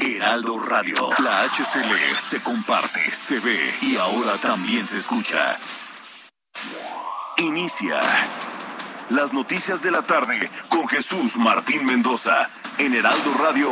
Heraldo Radio. La HCL se comparte, se ve y ahora también se escucha. Inicia las noticias de la tarde con Jesús Martín Mendoza en Heraldo Radio.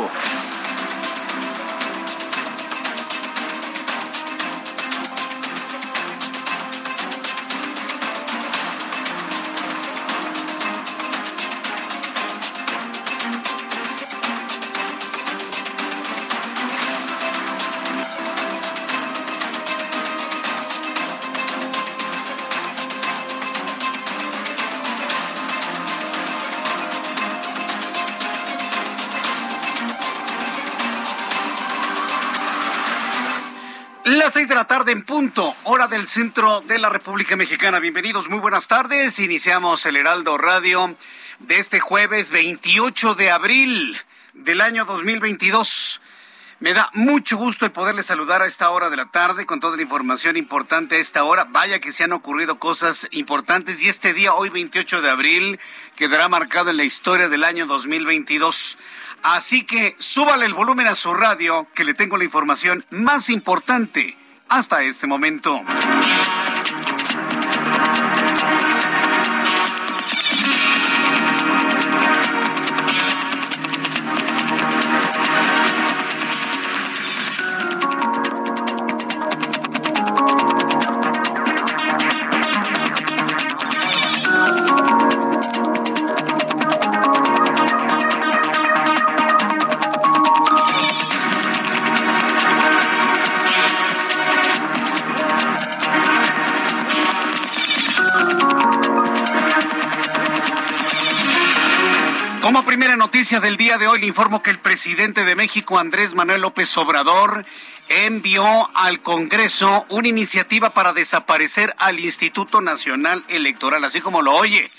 Tarde en punto, hora del centro de la República Mexicana. Bienvenidos, muy buenas tardes. Iniciamos el Heraldo Radio de este jueves 28 de abril del año 2022. Me da mucho gusto el poderle saludar a esta hora de la tarde con toda la información importante a esta hora. Vaya que se han ocurrido cosas importantes y este día, hoy 28 de abril, quedará marcado en la historia del año 2022. Así que súbale el volumen a su radio, que le tengo la información más importante hasta este momento. Del día de hoy, le informo que el presidente de México, Andrés Manuel López Obrador, envió al Congreso una iniciativa para desaparecer al Instituto Nacional Electoral, así como lo oye.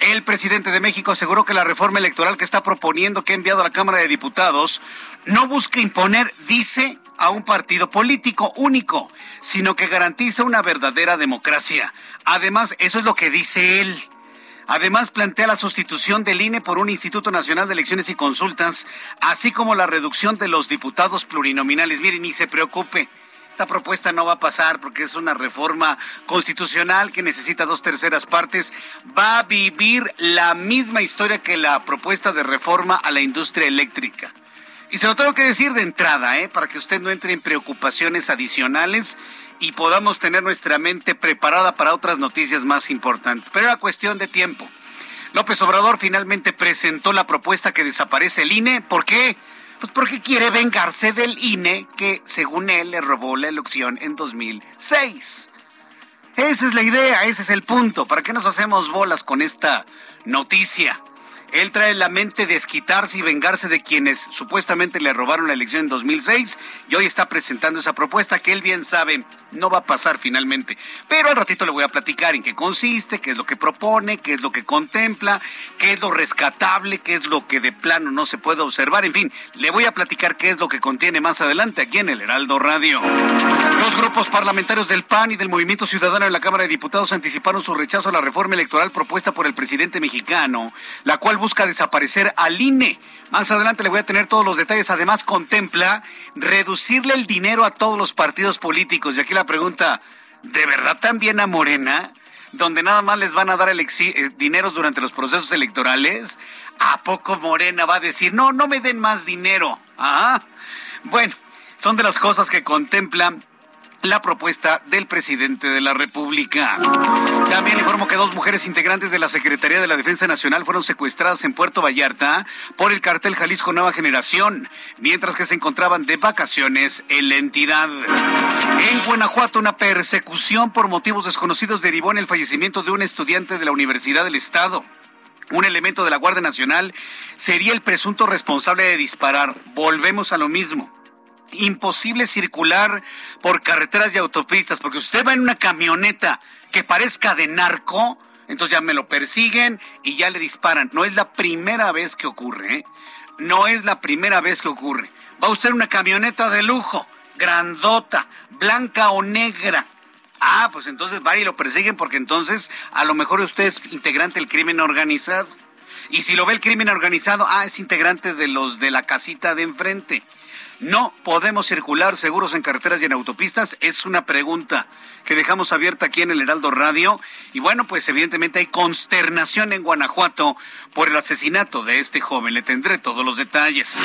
El presidente de México aseguró que la reforma electoral que está proponiendo, que ha enviado a la Cámara de Diputados, no busca imponer, dice, a un partido político único, sino que garantiza una verdadera democracia. Además, eso es lo que dice él. Además, plantea la sustitución del INE por un Instituto Nacional de Elecciones y Consultas, así como la reducción de los diputados plurinominales. Miren, ni se preocupe. Esta propuesta no va a pasar porque es una reforma constitucional que necesita dos terceras partes. Va a vivir la misma historia que la propuesta de reforma a la industria eléctrica. Y se lo tengo que decir de entrada, ¿eh? para que usted no entre en preocupaciones adicionales y podamos tener nuestra mente preparada para otras noticias más importantes. Pero era cuestión de tiempo. López Obrador finalmente presentó la propuesta que desaparece el INE. ¿Por qué? Pues porque quiere vengarse del INE que, según él, le robó la elección en 2006. Esa es la idea, ese es el punto. ¿Para qué nos hacemos bolas con esta noticia? Él trae la mente desquitarse y vengarse de quienes supuestamente le robaron la elección en 2006 y hoy está presentando esa propuesta que él bien sabe no va a pasar finalmente. Pero al ratito le voy a platicar en qué consiste, qué es lo que propone, qué es lo que contempla, qué es lo rescatable, qué es lo que de plano no se puede observar. En fin, le voy a platicar qué es lo que contiene más adelante aquí en el Heraldo Radio. Los grupos parlamentarios del PAN y del Movimiento Ciudadano en la Cámara de Diputados anticiparon su rechazo a la reforma electoral propuesta por el presidente mexicano, la cual busca desaparecer al INE. Más adelante le voy a tener todos los detalles. Además, contempla reducirle el dinero a todos los partidos políticos. Y aquí la pregunta, ¿de verdad también a Morena? Donde nada más les van a dar eh, dineros durante los procesos electorales. ¿A poco Morena va a decir, no, no me den más dinero? ¿Ah? Bueno, son de las cosas que contemplan la propuesta del presidente de la República. También informo que dos mujeres integrantes de la Secretaría de la Defensa Nacional fueron secuestradas en Puerto Vallarta por el cartel Jalisco Nueva Generación, mientras que se encontraban de vacaciones en la entidad. En Guanajuato, una persecución por motivos desconocidos derivó en el fallecimiento de un estudiante de la Universidad del Estado. un elemento de la Guardia Nacional sería el presunto responsable de disparar. Volvemos a lo mismo. Imposible circular por carreteras y autopistas, porque usted va en una camioneta que parezca de narco, entonces ya me lo persiguen y ya le disparan. No es la primera vez que ocurre, ¿eh? No es la primera vez que ocurre. Va usted en una camioneta de lujo, grandota, blanca o negra. Ah, pues entonces va y lo persiguen porque entonces a lo mejor usted es integrante del crimen organizado. Y si lo ve el crimen organizado, ah, es integrante de los de la casita de enfrente. No podemos circular seguros en carreteras y en autopistas. Es una pregunta que dejamos abierta aquí en el Heraldo Radio. Y bueno, pues evidentemente hay consternación en Guanajuato por el asesinato de este joven. Le tendré todos los detalles.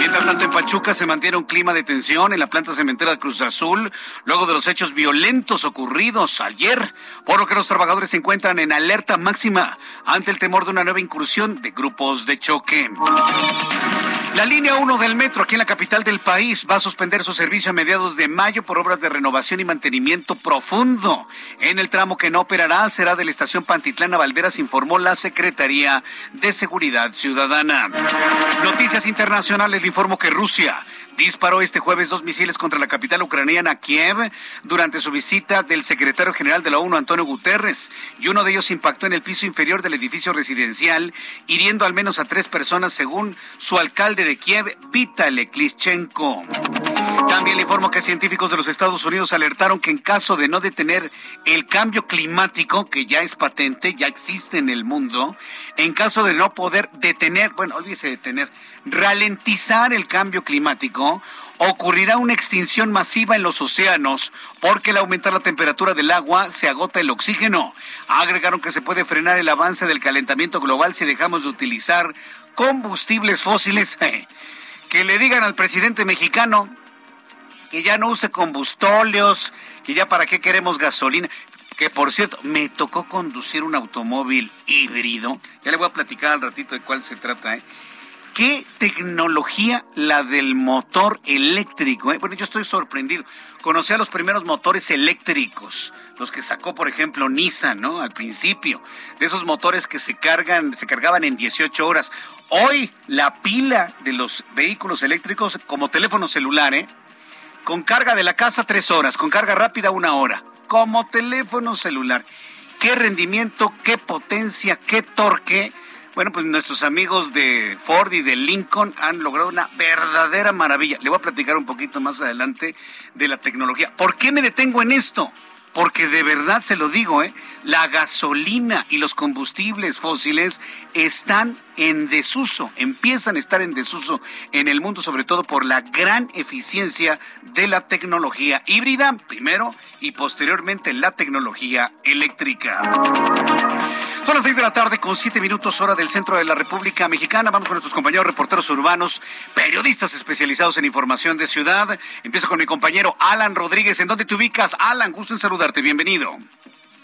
Mientras tanto, en Pachuca se mantiene un clima de tensión en la planta cementera Cruz Azul, luego de los hechos violentos ocurridos ayer, por lo que los trabajadores se encuentran en alerta máxima ante el temor de una nueva incursión de grupos de choque. La línea 1 del metro aquí en la capital del país va a suspender su servicio a mediados de mayo por obras de renovación y mantenimiento profundo. En el tramo que no operará será de la estación Pantitlán a Valderas, informó la Secretaría de Seguridad Ciudadana. Noticias internacionales, le que Rusia disparó este jueves dos misiles contra la capital ucraniana Kiev durante su visita del secretario general de la ONU, Antonio Guterres, y uno de ellos impactó en el piso inferior del edificio residencial, hiriendo al menos a tres personas, según su alcalde de Kiev, Vitaly Klitschenko. También le informo que científicos de los Estados Unidos alertaron que en caso de no detener el cambio climático, que ya es patente, ya existe en el mundo, en caso de no poder detener, bueno, olvídese detener, ralentizar el cambio climático, ocurrirá una extinción masiva en los océanos porque al aumentar la temperatura del agua se agota el oxígeno. Agregaron que se puede frenar el avance del calentamiento global si dejamos de utilizar combustibles fósiles. Que le digan al presidente mexicano que ya no use combustóleos, que ya para qué queremos gasolina. Que por cierto, me tocó conducir un automóvil híbrido. Ya le voy a platicar al ratito de cuál se trata, ¿eh? qué tecnología la del motor eléctrico. ¿eh? Bueno, yo estoy sorprendido. Conocí a los primeros motores eléctricos, los que sacó, por ejemplo, Nissan, ¿no? Al principio, de esos motores que se cargan, se cargaban en 18 horas. Hoy la pila de los vehículos eléctricos como teléfono celular, ¿eh? Con carga de la casa tres horas, con carga rápida una hora, como teléfono celular. ¿Qué rendimiento, qué potencia, qué torque? Bueno, pues nuestros amigos de Ford y de Lincoln han logrado una verdadera maravilla. Le voy a platicar un poquito más adelante de la tecnología. ¿Por qué me detengo en esto? Porque de verdad se lo digo, ¿eh? la gasolina y los combustibles fósiles están en desuso, empiezan a estar en desuso en el mundo, sobre todo por la gran eficiencia de la tecnología híbrida, primero, y posteriormente la tecnología eléctrica. Son las seis de la tarde con siete minutos hora del centro de la República Mexicana. Vamos con nuestros compañeros reporteros urbanos, periodistas especializados en información de ciudad. Empiezo con mi compañero Alan Rodríguez. ¿En dónde te ubicas? Alan, gusto en saludarte. Bienvenido.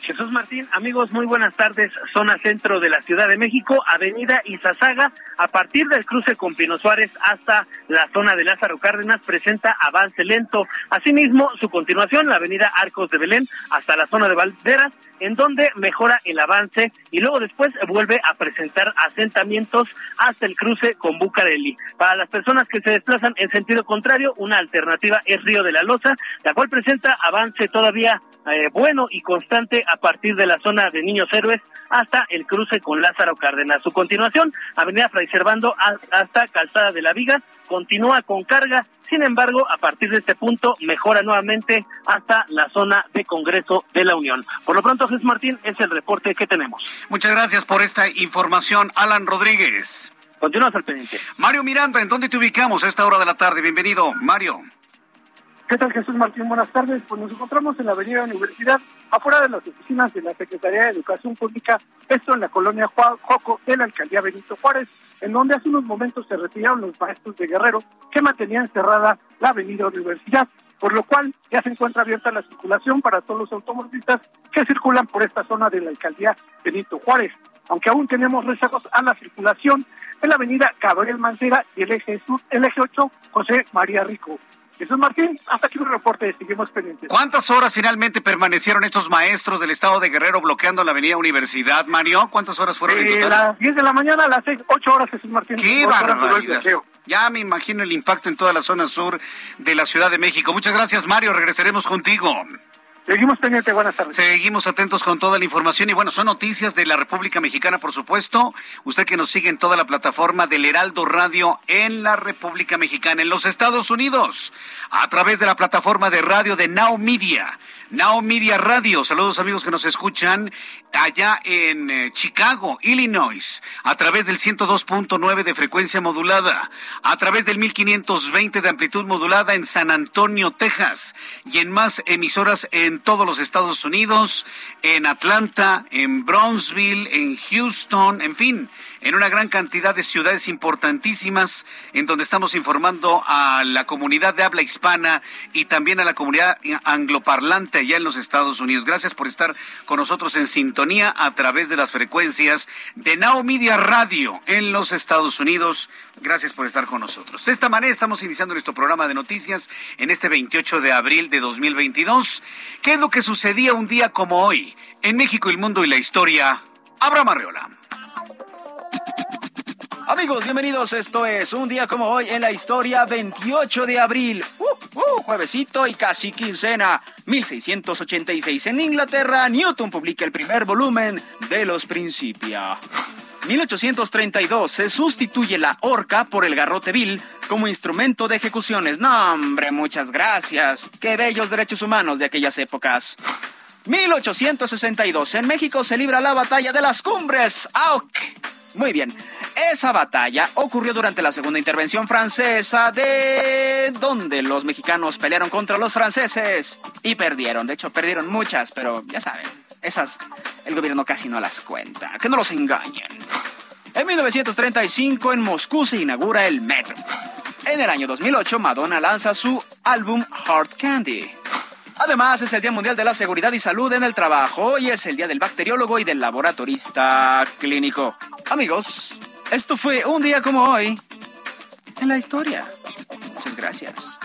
Jesús Martín, amigos, muy buenas tardes. Zona centro de la Ciudad de México, Avenida Izazaga, a partir del cruce con Pino Suárez hasta la zona de Lázaro Cárdenas, presenta avance lento. Asimismo, su continuación, la Avenida Arcos de Belén hasta la zona de Valderas, en donde mejora el avance y luego después vuelve a presentar asentamientos hasta el cruce con Bucareli. Para las personas que se desplazan en sentido contrario, una alternativa es Río de la Loza, la cual presenta avance todavía eh, bueno y constante a partir de la zona de Niños Héroes hasta el cruce con Lázaro Cárdenas. Su continuación, Avenida Fray Servando hasta Calzada de la Viga, continúa con carga, sin embargo, a partir de este punto mejora nuevamente hasta la zona de Congreso de la Unión. Por lo pronto, Jesús Martín, es el reporte que tenemos. Muchas gracias por esta información, Alan Rodríguez. Continuamos al pendiente. Mario Miranda, ¿en dónde te ubicamos a esta hora de la tarde? Bienvenido, Mario. ¿Qué tal Jesús Martín? Buenas tardes. Pues nos encontramos en la Avenida Universidad, afuera de las oficinas de la Secretaría de Educación Pública, esto en la colonia Joco de la Alcaldía Benito Juárez, en donde hace unos momentos se retiraron los maestros de Guerrero que mantenían cerrada la Avenida Universidad, por lo cual ya se encuentra abierta la circulación para todos los automovilistas que circulan por esta zona de la Alcaldía Benito Juárez. Aunque aún tenemos rezagos a la circulación en la avenida Gabriel Mancera y el eje sur, el eje 8, José María Rico. Jesús Martín, hasta aquí un reporte, seguimos pendientes. ¿Cuántas horas finalmente permanecieron estos maestros del estado de Guerrero bloqueando la avenida Universidad, Mario? ¿Cuántas horas fueron en total? las 10 de la mañana a las 6, 8 horas, Jesús Martín. ¡Qué barbaridad! Ya me imagino el impacto en toda la zona sur de la Ciudad de México. Muchas gracias, Mario. Regresaremos contigo. Seguimos buenas tardes. Seguimos atentos con toda la información y bueno, son noticias de la República Mexicana, por supuesto. Usted que nos sigue en toda la plataforma del Heraldo Radio en la República Mexicana, en los Estados Unidos, a través de la plataforma de radio de Now Media. Now Media Radio. Saludos amigos que nos escuchan allá en eh, Chicago, Illinois, a través del 102.9 de frecuencia modulada, a través del 1520 de amplitud modulada en San Antonio, Texas, y en más emisoras en todos los Estados Unidos, en Atlanta, en Brownsville, en Houston, en fin, en una gran cantidad de ciudades importantísimas en donde estamos informando a la comunidad de habla hispana y también a la comunidad angloparlante allá en los Estados Unidos. Gracias por estar con nosotros en sintonía a través de las frecuencias de Now Media Radio en los Estados Unidos. Gracias por estar con nosotros. De esta manera estamos iniciando nuestro programa de noticias en este 28 de abril de 2022. ¿Qué es lo que sucedía un día como hoy en México, el mundo y la historia? Abraham Arreola. Amigos, bienvenidos. Esto es un día como hoy en la historia, 28 de abril. Uh, uh, juevesito y casi quincena. 1686 en Inglaterra, Newton publica el primer volumen de Los Principia. 1832 se sustituye la horca por el garrote vil como instrumento de ejecuciones. No, hombre, muchas gracias. Qué bellos derechos humanos de aquellas épocas. 1862 en México se libra la batalla de las cumbres. ¡Auch! Muy bien. Esa batalla ocurrió durante la segunda intervención francesa de donde los mexicanos pelearon contra los franceses y perdieron. De hecho, perdieron muchas, pero ya saben, esas el gobierno casi no las cuenta. Que no los engañen. En 1935 en Moscú se inaugura el metro. En el año 2008 Madonna lanza su álbum Hard Candy. Además, es el Día Mundial de la Seguridad y Salud en el Trabajo y es el Día del Bacteriólogo y del Laboratorista Clínico. Amigos, esto fue un día como hoy en la historia. Muchas gracias.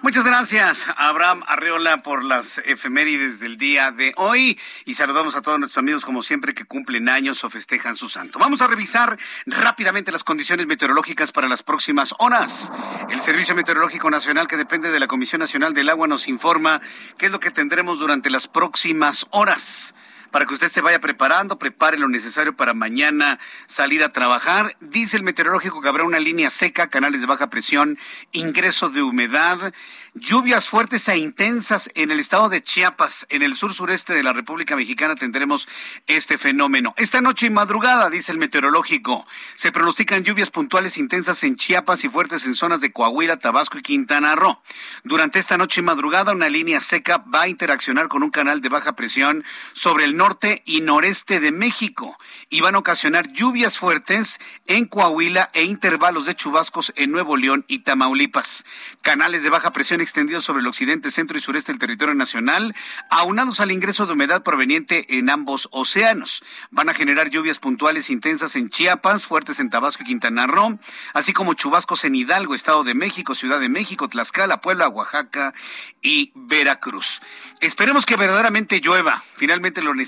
Muchas gracias, Abraham Arreola, por las efemérides del día de hoy. Y saludamos a todos nuestros amigos, como siempre, que cumplen años o festejan su santo. Vamos a revisar rápidamente las condiciones meteorológicas para las próximas horas. El Servicio Meteorológico Nacional, que depende de la Comisión Nacional del Agua, nos informa qué es lo que tendremos durante las próximas horas para que usted se vaya preparando, prepare lo necesario para mañana salir a trabajar. Dice el meteorológico que habrá una línea seca, canales de baja presión, ingreso de humedad Lluvias fuertes e intensas en el estado de Chiapas, en el sur sureste de la República Mexicana tendremos este fenómeno. Esta noche y madrugada, dice el meteorológico, se pronostican lluvias puntuales intensas en Chiapas y fuertes en zonas de Coahuila, Tabasco y Quintana Roo. Durante esta noche y madrugada, una línea seca va a interaccionar con un canal de baja presión sobre el norte y noreste de México y van a ocasionar lluvias fuertes en Coahuila e intervalos de chubascos en Nuevo León y Tamaulipas. Canales de baja presión extendidos sobre el occidente, centro y sureste del territorio nacional, aunados al ingreso de humedad proveniente en ambos océanos. Van a generar lluvias puntuales intensas en Chiapas, fuertes en Tabasco y Quintana Roo, así como chubascos en Hidalgo, Estado de México, Ciudad de México, Tlaxcala, Puebla, Oaxaca y Veracruz. Esperemos que verdaderamente llueva. Finalmente lo necesitamos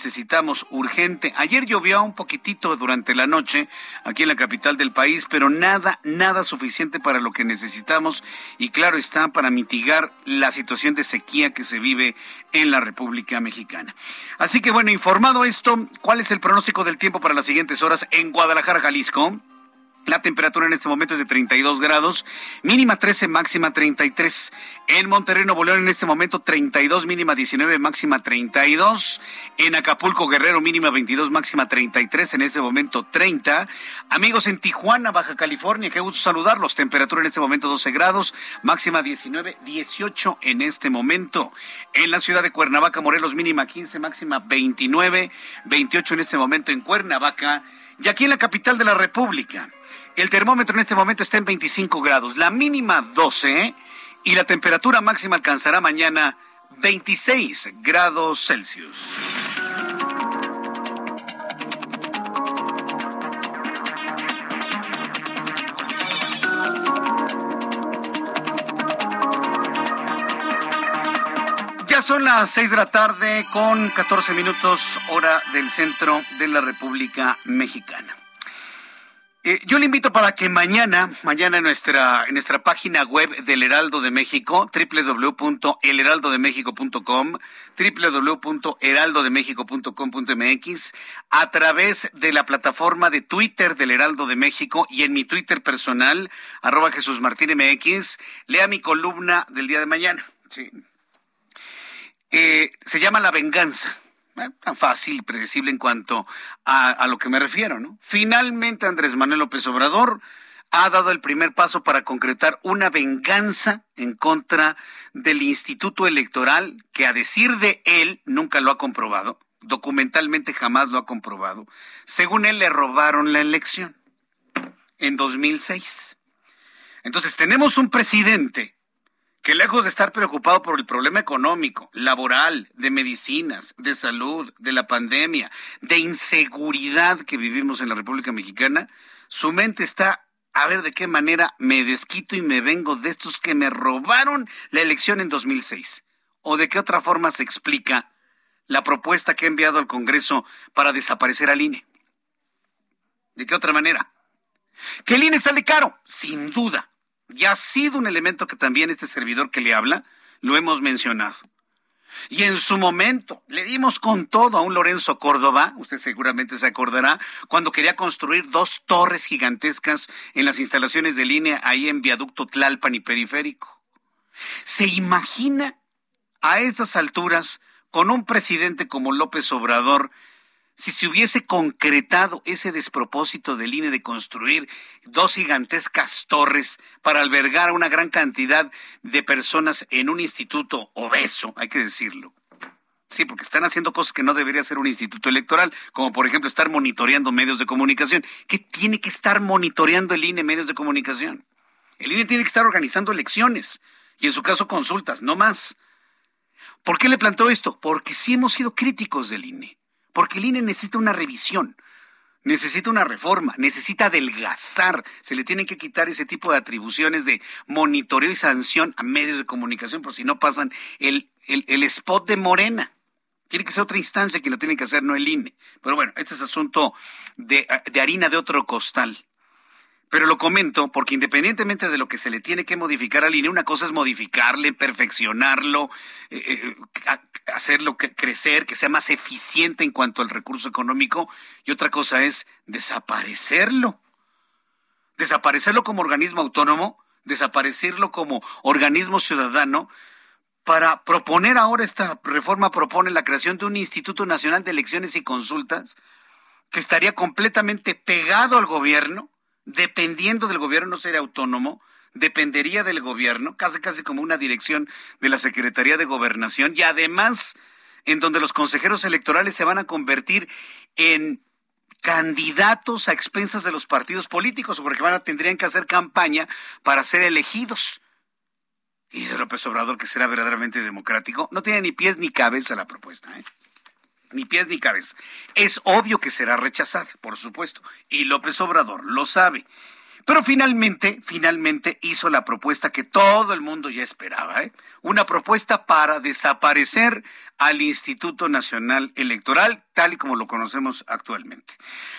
urgente. Ayer llovió un poquitito durante la noche aquí en la capital del país, pero nada, nada suficiente para lo que necesitamos y claro está para mitigar la situación de sequía que se vive en la República Mexicana. Así que bueno, informado esto, ¿cuál es el pronóstico del tiempo para las siguientes horas en Guadalajara, Jalisco? La temperatura en este momento es de 32 grados, mínima 13, máxima 33. En Monterrey, Nuevo León, en este momento 32, mínima 19, máxima 32. En Acapulco, Guerrero, mínima 22, máxima 33, en este momento 30. Amigos en Tijuana, Baja California, qué gusto saludarlos. Temperatura en este momento 12 grados, máxima 19, 18 en este momento. En la ciudad de Cuernavaca, Morelos, mínima 15, máxima 29, 28 en este momento en Cuernavaca. Y aquí en la capital de la República. El termómetro en este momento está en 25 grados, la mínima 12 y la temperatura máxima alcanzará mañana 26 grados Celsius. Ya son las 6 de la tarde con 14 minutos hora del centro de la República Mexicana. Eh, yo le invito para que mañana, mañana en nuestra, en nuestra página web del Heraldo de México, www.elheraldodemexico.com, www.heraldodemexico.com.mx, a través de la plataforma de Twitter del Heraldo de México y en mi Twitter personal, arroba Jesús Martín MX, lea mi columna del día de mañana. Sí. Eh, se llama La Venganza tan fácil y predecible en cuanto a, lo que me refiero, ¿no? Finalmente Andrés Manuel López Obrador ha dado el primer paso para concretar una venganza en contra del Instituto Electoral, que a decir de él nunca lo ha comprobado, documentalmente jamás lo ha comprobado. Según él le robaron la elección en 2006. Entonces tenemos un presidente que lejos de estar preocupado por el problema económico, laboral, de medicinas, de salud, de la pandemia, de inseguridad que vivimos en la República Mexicana, su mente está a ver de qué manera me desquito y me vengo de estos que me robaron la elección en 2006. O de qué otra forma se explica la propuesta que ha enviado al Congreso para desaparecer al INE. ¿De qué otra manera? Que el INE sale caro, sin duda y ha sido un elemento que también este servidor que le habla lo hemos mencionado. Y en su momento le dimos con todo a un Lorenzo Córdoba, usted seguramente se acordará, cuando quería construir dos torres gigantescas en las instalaciones de línea ahí en viaducto Tlalpan y Periférico. ¿Se imagina a estas alturas con un presidente como López Obrador si se hubiese concretado ese despropósito del INE de construir dos gigantescas torres para albergar a una gran cantidad de personas en un instituto obeso, hay que decirlo. Sí, porque están haciendo cosas que no debería ser un instituto electoral, como por ejemplo estar monitoreando medios de comunicación. ¿Qué tiene que estar monitoreando el INE medios de comunicación? El INE tiene que estar organizando elecciones y en su caso consultas, no más. ¿Por qué le planteo esto? Porque sí hemos sido críticos del INE. Porque el INE necesita una revisión, necesita una reforma, necesita adelgazar. Se le tienen que quitar ese tipo de atribuciones de monitoreo y sanción a medios de comunicación, por si no pasan el, el, spot de Morena. Tiene que ser otra instancia que lo tiene que hacer, no el INE. Pero bueno, este es asunto de, de harina de otro costal. Pero lo comento porque independientemente de lo que se le tiene que modificar al INE, una cosa es modificarle, perfeccionarlo, eh, eh, hacerlo crecer, que sea más eficiente en cuanto al recurso económico, y otra cosa es desaparecerlo. Desaparecerlo como organismo autónomo, desaparecerlo como organismo ciudadano, para proponer ahora esta reforma propone la creación de un Instituto Nacional de Elecciones y Consultas que estaría completamente pegado al gobierno dependiendo del gobierno, no sería autónomo, dependería del gobierno, casi casi como una dirección de la Secretaría de Gobernación, y además en donde los consejeros electorales se van a convertir en candidatos a expensas de los partidos políticos, porque van a, tendrían que hacer campaña para ser elegidos. Y dice López Obrador que será verdaderamente democrático. No tiene ni pies ni cabeza la propuesta. ¿eh? ni pies ni cabeza. Es obvio que será rechazada, por supuesto, y López Obrador lo sabe. Pero finalmente, finalmente hizo la propuesta que todo el mundo ya esperaba, ¿eh? una propuesta para desaparecer al Instituto Nacional Electoral, tal y como lo conocemos actualmente.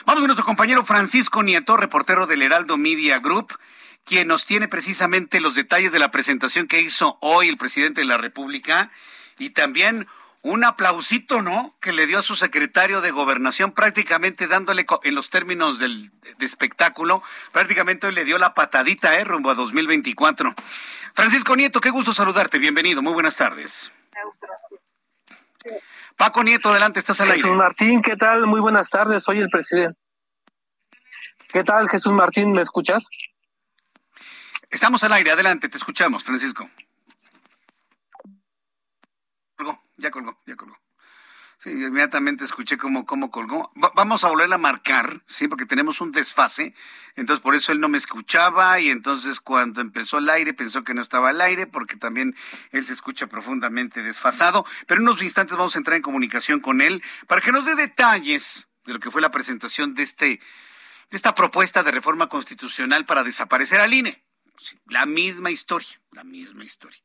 Vamos con nuestro compañero Francisco Nieto, reportero del Heraldo Media Group, quien nos tiene precisamente los detalles de la presentación que hizo hoy el presidente de la República y también un aplausito, ¿no? Que le dio a su secretario de gobernación, prácticamente dándole en los términos del de espectáculo, prácticamente le dio la patadita, ¿eh? Rumbo a 2024. Francisco Nieto, qué gusto saludarte, bienvenido, muy buenas tardes. Paco Nieto, adelante, estás al aire. Jesús Martín, ¿qué tal? Muy buenas tardes, soy el presidente. ¿Qué tal, Jesús Martín? ¿Me escuchas? Estamos al aire, adelante, te escuchamos, Francisco. ya colgó, ya colgó. Sí, inmediatamente escuché cómo, cómo colgó. vamos a volver a marcar, sí, porque tenemos un desfase. Entonces, por eso él no me escuchaba y entonces cuando empezó el aire pensó que no estaba al aire porque también él se escucha profundamente desfasado. Pero en unos instantes vamos a entrar en comunicación con él para que nos dé detalles de lo que fue la presentación de este, de esta propuesta de reforma constitucional para desaparecer al INE. la misma historia, la misma historia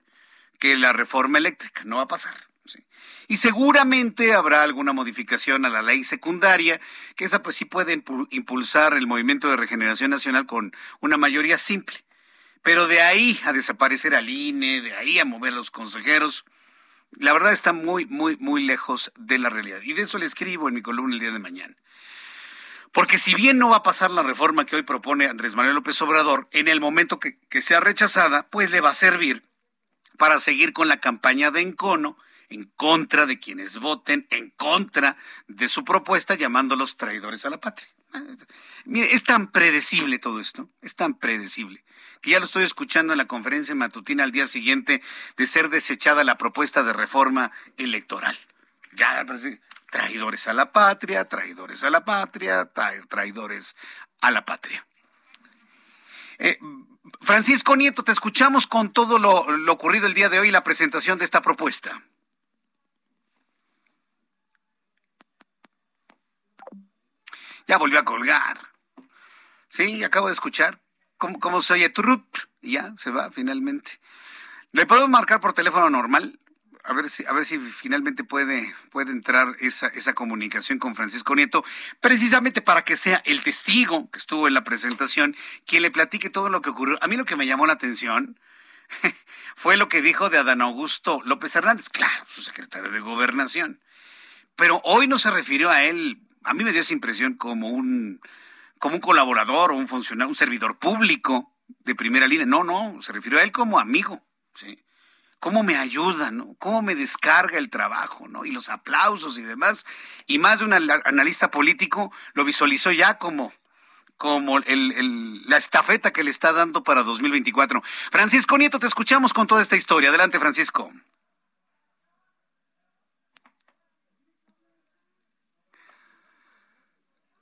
que la reforma eléctrica. No va a pasar Y seguramente habrá alguna modificación a la ley secundaria, que esa pues sí puede impulsar el movimiento de regeneración nacional con una mayoría simple. Pero de ahí a desaparecer al INE, de ahí a mover a los consejeros, la verdad está muy, muy, muy lejos de la realidad. Y de eso le escribo en mi columna el día de mañana. Porque si bien no va a pasar la reforma que hoy propone Andrés Manuel López Obrador, en el momento que, que sea rechazada, pues le va a servir para seguir con la campaña de encono en contra de quienes voten en contra de su propuesta, llamándolos traidores a la patria. Mire, es tan predecible todo esto, es tan predecible, que ya lo estoy escuchando en la conferencia matutina al día siguiente de ser desechada la propuesta de reforma electoral. Ya, traidores a la patria, traidores a la patria, traidores a la patria. Eh, Francisco Nieto, te escuchamos con todo lo, lo ocurrido el día de hoy, la presentación de esta propuesta. Ya volvió a colgar. Sí, acabo de escuchar. ¿Cómo, se oye? Trup. Y ya, se va finalmente. ¿Le puedo marcar por teléfono normal? A ver si, a ver si finalmente puede, puede entrar esa, esa comunicación con Francisco Nieto, precisamente para que sea el testigo que estuvo en la presentación, quien le platique todo lo que ocurrió. A mí lo que me llamó la atención fue lo que dijo de Adán Augusto López Hernández, claro, su secretario de Gobernación. Pero hoy no se refirió a él a mí me dio esa impresión como un, como un colaborador o un funcionario, un servidor público de primera línea. No, no, se refirió a él como amigo, ¿sí? Cómo me ayuda, ¿no? Cómo me descarga el trabajo, ¿no? Y los aplausos y demás. Y más de un analista político lo visualizó ya como, como la estafeta que le está dando para 2024. Francisco Nieto, te escuchamos con toda esta historia. Adelante, Francisco.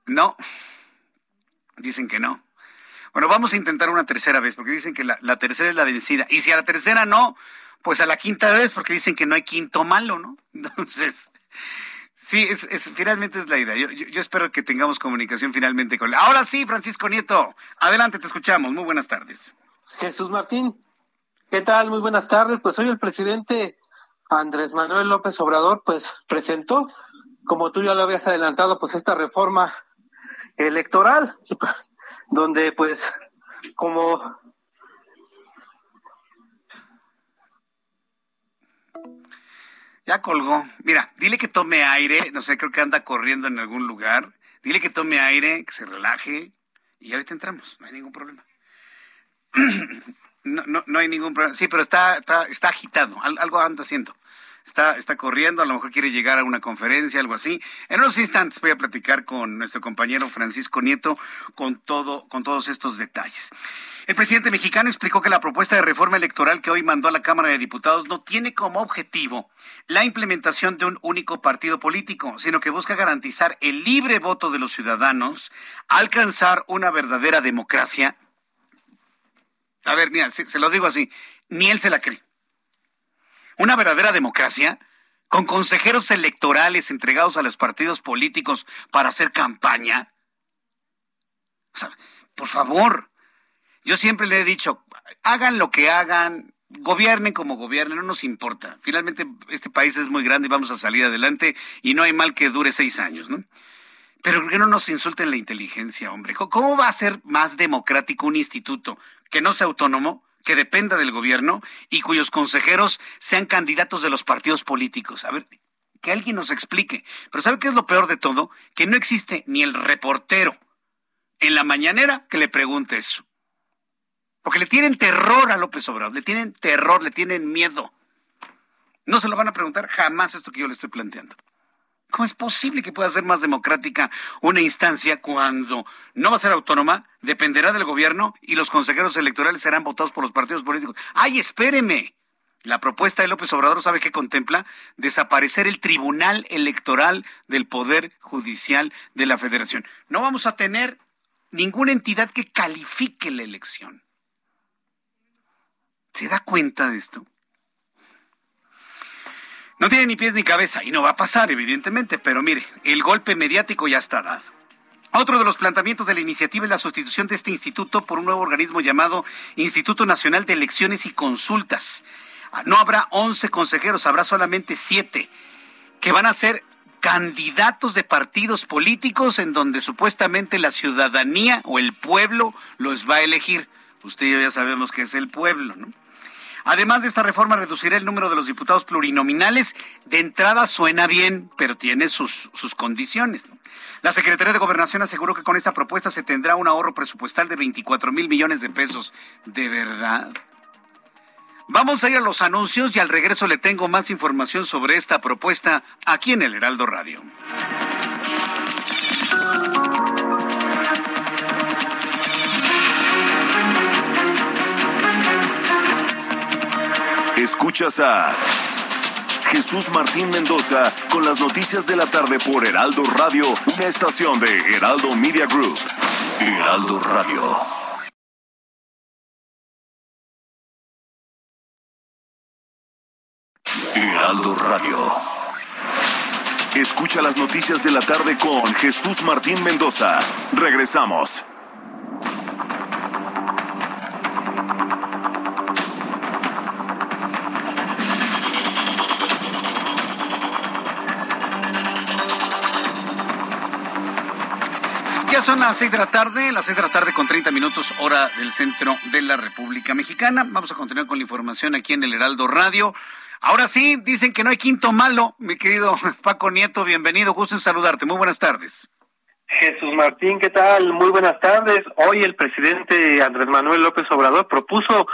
No. Dicen que no. Bueno, vamos a intentar una tercera vez, porque dicen que la, tercera es la vencida. Y si a la tercera no, pues a la quinta vez, porque dicen que no hay quinto malo, ¿no? Entonces, sí, es, finalmente es la idea. Yo, yo, espero que tengamos comunicación finalmente con. Ahora sí, Francisco Nieto, adelante, te escuchamos. Muy buenas tardes. Jesús Martín, ¿qué tal? Muy buenas tardes. Pues hoy el presidente Andrés Manuel López Obrador, pues presentó, como tú ya lo habías adelantado, pues esta reforma electoral, donde pues como Ya colgó. Mira, dile que tome aire, no sé, creo que anda corriendo en algún lugar. Dile que tome aire, que se relaje y ahorita entramos, no hay ningún problema. No, no, no hay ningún problema. Sí, pero está, está, está agitado, algo anda haciendo está, está corriendo, a lo mejor quiere llegar a una conferencia, algo así. En unos instantes voy a platicar con nuestro compañero Francisco Nieto con todo, con todos estos detalles. El presidente mexicano explicó que la propuesta de reforma electoral que hoy mandó a la Cámara de Diputados no tiene como objetivo la implementación de un único partido político, sino que busca garantizar el libre voto de los ciudadanos, alcanzar una verdadera democracia. A ver, mira, se, se lo digo así, ni él se la cree una verdadera democracia con consejeros electorales entregados a los partidos políticos para hacer campaña. por favor, yo siempre le he dicho, hagan lo que hagan, gobiernen como gobiernen, no nos importa. Finalmente, este país es muy grande y vamos a salir adelante y no hay mal que dure seis años, ¿no? Pero ¿por qué no nos insulten la inteligencia, hombre? ¿Cómo va a ser más democrático un instituto que no sea autónomo que dependa del gobierno y cuyos consejeros sean candidatos de los partidos políticos. A ver, que alguien nos explique. Pero ¿sabe qué es lo peor de todo? Que no existe ni el reportero en la mañanera que le pregunte eso. Porque le tienen terror a López Obrador, le tienen terror, le tienen miedo. No se lo van a preguntar jamás esto que yo le estoy planteando. ¿Cómo es posible que pueda ser más democrática una instancia cuando no va a ser autónoma, dependerá del gobierno y los consejeros electorales serán votados por los partidos políticos? ¡Ay, espéreme! La propuesta de López Obrador sabe qué contempla desaparecer el Tribunal Electoral del Poder Judicial de la Federación. No vamos a tener ninguna entidad que califique la elección. ¿Se da cuenta de esto? No tiene ni pies ni cabeza y no va a pasar, evidentemente, pero mire, el golpe mediático ya está dado. Otro de los planteamientos de la iniciativa es la sustitución de este instituto por un nuevo organismo llamado Instituto Nacional de Elecciones y Consultas. no habrá 11 consejeros, habrá solamente 7 que van a ser candidatos de partidos políticos en donde supuestamente la ciudadanía o el pueblo los va a elegir. Usted y yo ya sabemos que es el pueblo, ¿no? Además de esta reforma reducirá el número de los diputados plurinominales. De entrada suena bien, pero tiene sus, sus condiciones. La Secretaría de Gobernación aseguró que con esta propuesta se tendrá un ahorro presupuestal de 24 mil millones de pesos. ¿De verdad? Vamos a ir a los anuncios y al regreso le tengo más información sobre esta propuesta aquí en el Heraldo Radio. Escuchas a Jesús Martín Mendoza con las noticias de la tarde por Heraldo Radio, una estación de Heraldo Media Group. Heraldo Radio. Heraldo Radio. Escucha las noticias de la tarde con Jesús Martín Mendoza. Regresamos. Son las seis de la tarde, las seis de la tarde con 30 minutos, hora del centro de la República Mexicana. Vamos a continuar con la información aquí en el Heraldo Radio. Ahora sí, dicen que no hay quinto malo, mi querido Paco Nieto, bienvenido, gusto en saludarte. Muy buenas tardes. Jesús Martín, ¿qué tal? Muy buenas tardes. Hoy el presidente Andrés Manuel López Obrador propuso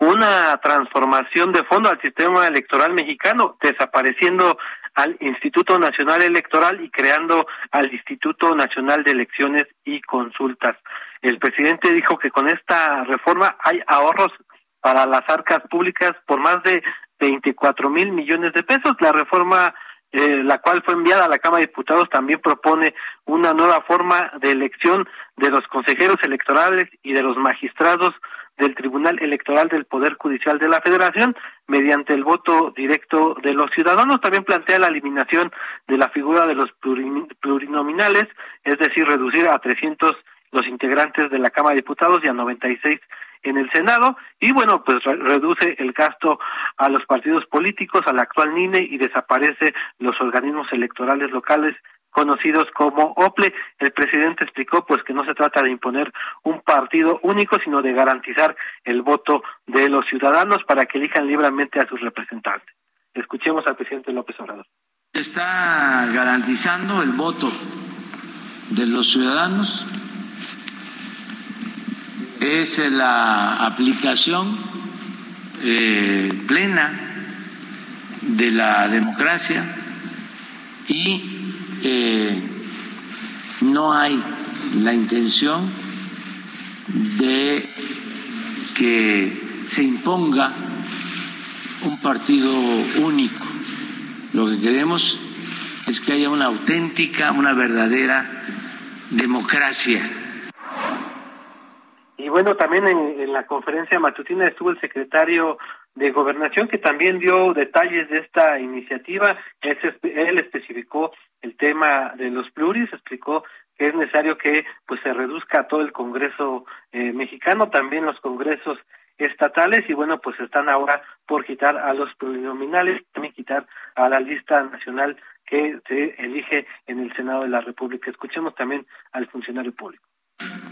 una transformación de fondo al sistema electoral mexicano, desapareciendo al Instituto Nacional Electoral y creando al Instituto Nacional de Elecciones y Consultas. El presidente dijo que con esta reforma hay ahorros para las arcas públicas por más de 24 mil millones de pesos. La reforma, eh, la cual fue enviada a la Cámara de Diputados, también propone una nueva forma de elección de los consejeros electorales y de los magistrados del Tribunal Electoral del Poder Judicial de la Federación mediante el voto directo de los ciudadanos. También plantea la eliminación de la figura de los plurinominales, es decir, reducir a 300 los integrantes de la Cámara de Diputados y a 96 en el Senado y bueno, pues reduce el gasto a los partidos políticos, al actual NINE y desaparece los organismos electorales locales conocidos como OPLE. El presidente explicó pues que no se trata de imponer un partido único, sino de garantizar el voto de los ciudadanos para que elijan libremente a sus representantes. Escuchemos al presidente López Obrador. Está garantizando el voto de los ciudadanos. Es la aplicación eh, plena de la democracia y eh, no hay la intención de que se imponga un partido único. Lo que queremos es que haya una auténtica, una verdadera democracia. Y bueno, también en, en, la conferencia matutina estuvo el secretario de Gobernación que también dio detalles de esta iniciativa. Él, especificó el tema de los pluris, explicó que es necesario que pues se reduzca todo el Congreso eh, mexicano, también los congresos estatales y bueno, pues están ahora por quitar a los plurinominales, también quitar a la lista nacional que se elige en el Senado de la República. Escuchemos también al funcionario público.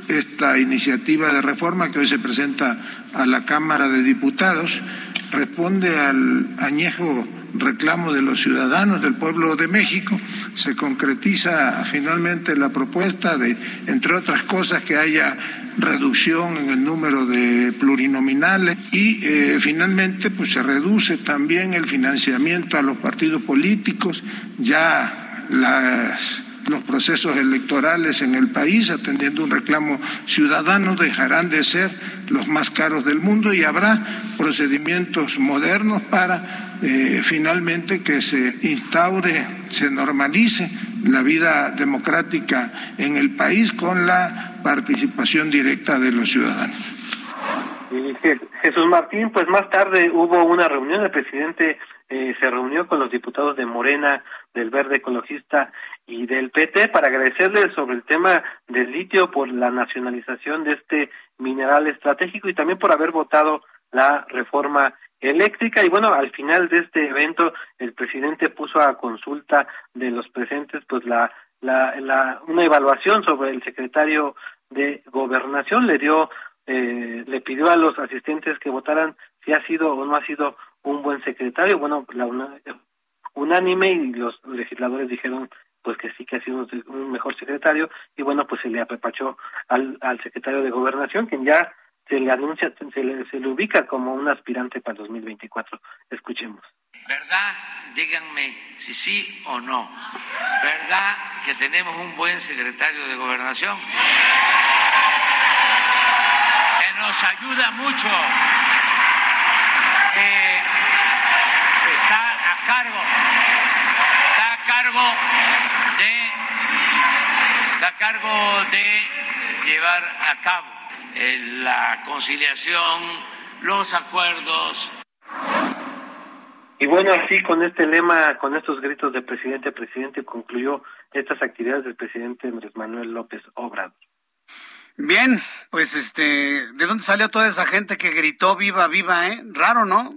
Esta iniciativa de reforma que hoy se presenta a la Cámara de Diputados responde al añejo reclamo de los ciudadanos del pueblo de México. Se concretiza finalmente la propuesta de, entre otras cosas, que haya reducción en el número de plurinominales y eh, finalmente pues se reduce también el financiamiento a los partidos políticos, ya las los procesos electorales en el país, atendiendo un reclamo ciudadano, dejarán de ser los más caros del mundo y habrá procedimientos modernos para eh, finalmente que se instaure, se normalice la vida democrática en el país con la participación directa de los ciudadanos. Jesús Martín, pues más tarde hubo una reunión, el presidente eh, se reunió con los diputados de Morena, del Verde Ecologista y del PT para agradecerles sobre el tema del litio por la nacionalización de este mineral estratégico y también por haber votado la reforma eléctrica. Y bueno al final de este evento el presidente puso a consulta de los presentes pues la la, una evaluación sobre el secretario de gobernación. Le dio eh, le pidió a los asistentes que votaran si ha sido o no ha sido un buen secretario. Bueno la unánime y los legisladores dijeron pues que sí que ha sido un mejor secretario y bueno pues se le apepachó al, al secretario de gobernación quien ya se le anuncia, se le, se le ubica como un aspirante para 2024. Escuchemos. ¿Verdad? Díganme si sí o no. ¿Verdad que tenemos un buen secretario de gobernación? Que nos ayuda mucho. Que está a cargo. Está a cargo de. Está a cargo de llevar a cabo la conciliación, los acuerdos. Y bueno, así con este lema, con estos gritos de presidente, presidente, concluyó estas actividades del presidente Andrés Manuel López Obrador. Bien, pues este, ¿de dónde salió toda esa gente que gritó viva, viva, eh? Raro, ¿no?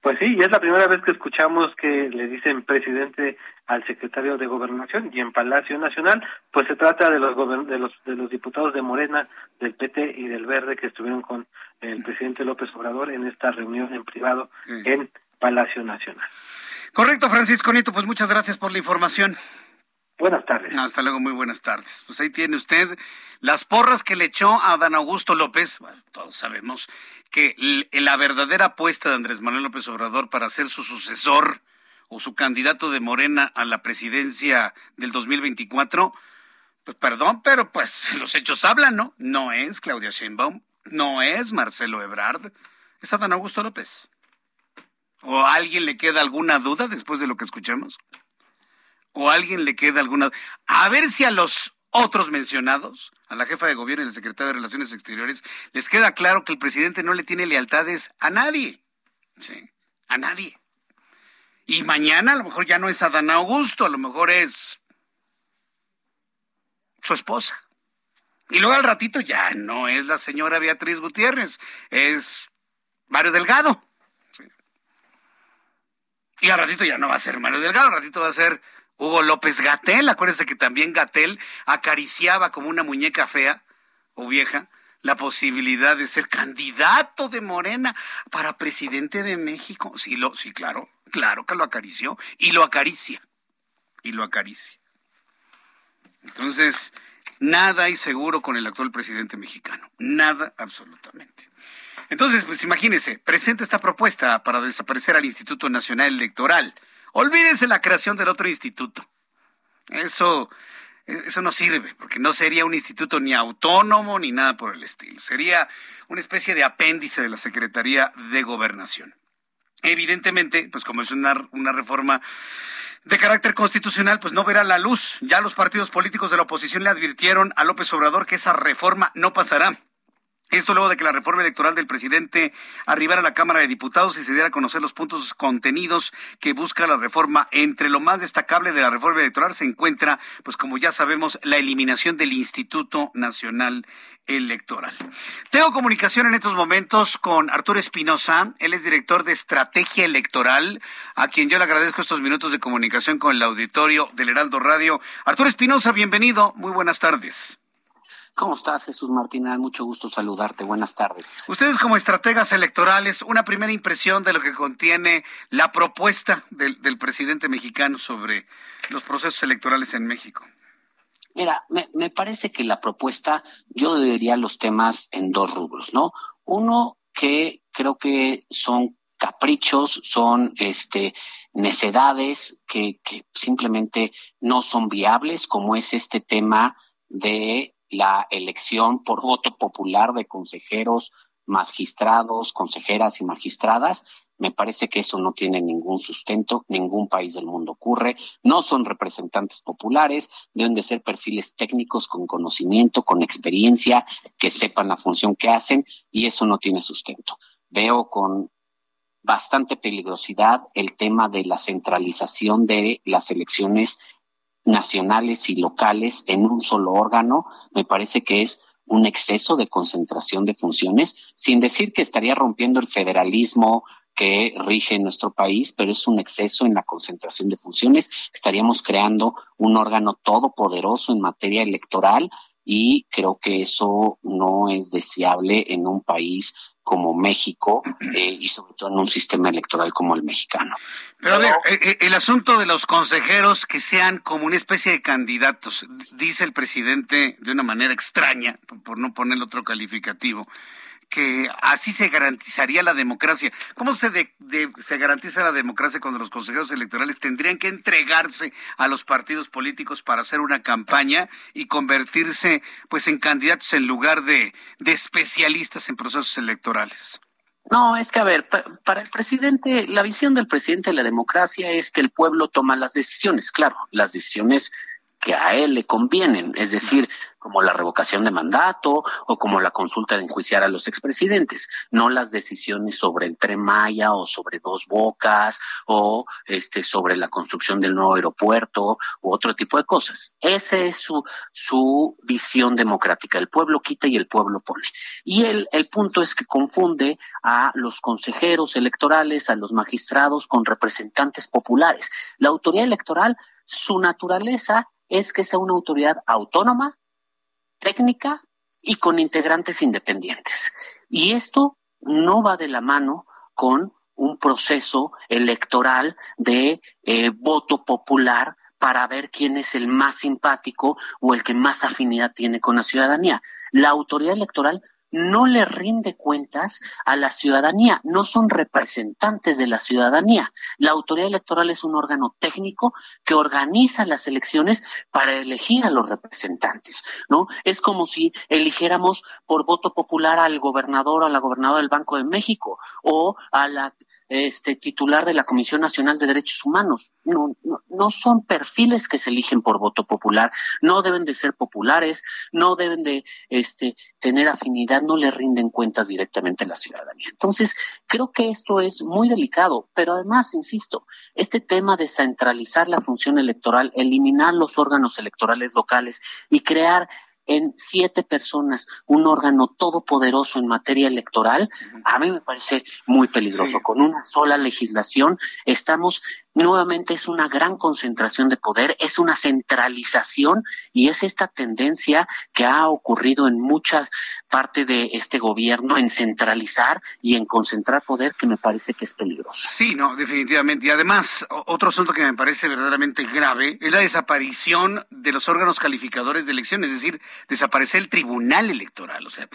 Pues sí, y es la primera vez que escuchamos que le dicen presidente al secretario de Gobernación y en Palacio Nacional, pues se trata de los de los de los diputados de Morena, del PT y del Verde que estuvieron con el presidente López Obrador en esta reunión en privado en Palacio Nacional. Correcto, Francisco Nieto, pues muchas gracias por la información. Buenas tardes. hasta luego, muy buenas tardes. Pues ahí tiene usted las porras que le echó a Dan Augusto López. todos sabemos que la verdadera apuesta de Andrés Manuel López Obrador para ser su sucesor o su candidato de Morena a la presidencia del 2024, pues perdón, pero pues los hechos hablan, ¿no? No es Claudia Sheinbaum, no es Marcelo Ebrard, es Adán Augusto López. ¿O a alguien le queda alguna duda después de lo que escuchamos? ¿O a alguien le queda alguna A ver si a los otros mencionados, a la jefa de gobierno y al secretario de Relaciones Exteriores, les queda claro que el presidente no le tiene lealtades a nadie. Sí, a nadie. Y mañana a lo mejor ya no es Adán Augusto, a lo mejor es su esposa. Y luego al ratito ya no es la señora Beatriz Gutiérrez, es Mario Delgado. Y al ratito ya no va a ser Mario Delgado, al ratito va a ser Hugo López Gatel. Acuérdense que también Gatel acariciaba como una muñeca fea o vieja la posibilidad de ser candidato de Morena para presidente de México. Sí, lo, sí, claro. Claro que lo acarició y lo acaricia. Y lo acaricia. Entonces, nada hay seguro con el actual presidente mexicano. Nada absolutamente. Entonces, pues imagínese, presenta esta propuesta para desaparecer al Instituto Nacional Electoral. Olvídense la creación del otro instituto. Eso, eso no sirve, porque no sería un instituto ni autónomo ni nada por el estilo. Sería una especie de apéndice de la Secretaría de Gobernación. Evidentemente, pues como es una, una reforma de carácter constitucional, pues no verá la luz. Ya los partidos políticos de la oposición le advirtieron a López Obrador que esa reforma no pasará. Esto luego de que la reforma electoral del presidente arribara a la Cámara de Diputados y se diera a conocer los puntos contenidos que busca la reforma. Entre lo más destacable de la reforma electoral se encuentra, pues como ya sabemos, la eliminación del Instituto Nacional Electoral. Tengo comunicación en estos momentos con Arturo Espinosa, él es director de Estrategia Electoral, a quien yo le agradezco estos minutos de comunicación con el auditorio del Heraldo Radio. Arturo Espinosa, bienvenido, muy buenas tardes. ¿Cómo estás, Jesús Martínez? Mucho gusto saludarte. Buenas tardes. Ustedes como estrategas electorales, una primera impresión de lo que contiene la propuesta del, presidente mexicano sobre los procesos electorales en México. Mira, me, me, parece que la propuesta, yo diría los temas en dos rubros, ¿no? Uno que creo que son caprichos, son este necedades que, que simplemente no son viables, como es este tema de la elección por voto popular de consejeros, magistrados, consejeras y magistradas. Me parece que eso no tiene ningún sustento, ningún país del mundo ocurre, no son representantes populares, deben de ser perfiles técnicos con conocimiento, con experiencia, que sepan la función que hacen y eso no tiene sustento. Veo con bastante peligrosidad el tema de la centralización de las elecciones nacionales y locales en un solo órgano, me parece que es un exceso de concentración de funciones, sin decir que estaría rompiendo el federalismo que rige en nuestro país, pero es un exceso en la concentración de funciones. Estaríamos creando un órgano todopoderoso en materia electoral y creo que eso no es deseable en un país como México eh, y sobre todo en un sistema electoral como el mexicano. Pero a ver, eh, eh, el asunto de los consejeros que sean como una especie de candidatos, dice el presidente de una manera extraña, por no poner otro calificativo, que así se garantizaría la democracia. ¿Cómo se, se garantiza la democracia cuando los consejeros electorales tendrían que entregarse a los partidos políticos para hacer una campaña y convertirse pues en candidatos en lugar de, de especialistas en procesos electorales? No, es que a ver, para el presidente, la visión del presidente de la democracia es que el pueblo toma las decisiones. Claro, las decisiones que a él le convienen, es decir, como la revocación de mandato o como la consulta de enjuiciar a los expresidentes, no las decisiones sobre el tren Maya o sobre dos bocas o este sobre la construcción del nuevo aeropuerto u otro tipo de cosas. Esa es su, su visión democrática. El pueblo quita y el pueblo pone. Y el, el punto es que confunde a los consejeros electorales, a los magistrados con representantes populares. La autoridad electoral, su naturaleza es que sea una autoridad autónoma, técnica y con integrantes independientes. Y esto no va de la mano con un proceso electoral de eh, voto popular para ver quién es el más simpático o el que más afinidad tiene con la ciudadanía. La autoridad electoral no le rinde cuentas a la ciudadanía, no son representantes de la ciudadanía. La autoridad electoral es un órgano técnico que organiza las elecciones para elegir a los representantes, ¿no? Es como si eligiéramos por voto popular al gobernador o a la gobernadora del Banco de México o a la este titular de la Comisión Nacional de Derechos Humanos. No, no, no, son perfiles que se eligen por voto popular, no deben de ser populares, no deben de este tener afinidad, no le rinden cuentas directamente a la ciudadanía. Entonces, creo que esto es muy delicado, pero además, insisto, este tema de centralizar la función electoral, eliminar los órganos electorales locales y crear en siete personas un órgano todopoderoso en materia electoral, a mí me parece muy peligroso. Con una sola legislación estamos nuevamente es una gran concentración de poder, es una centralización y es esta tendencia que ha ocurrido en muchas partes de este gobierno en centralizar y en concentrar poder que me parece que es peligroso. Sí, no, definitivamente. Y además, otro asunto que me parece verdaderamente grave es la desaparición de los órganos calificadores de elecciones, es decir, desaparecer el tribunal electoral. O sea,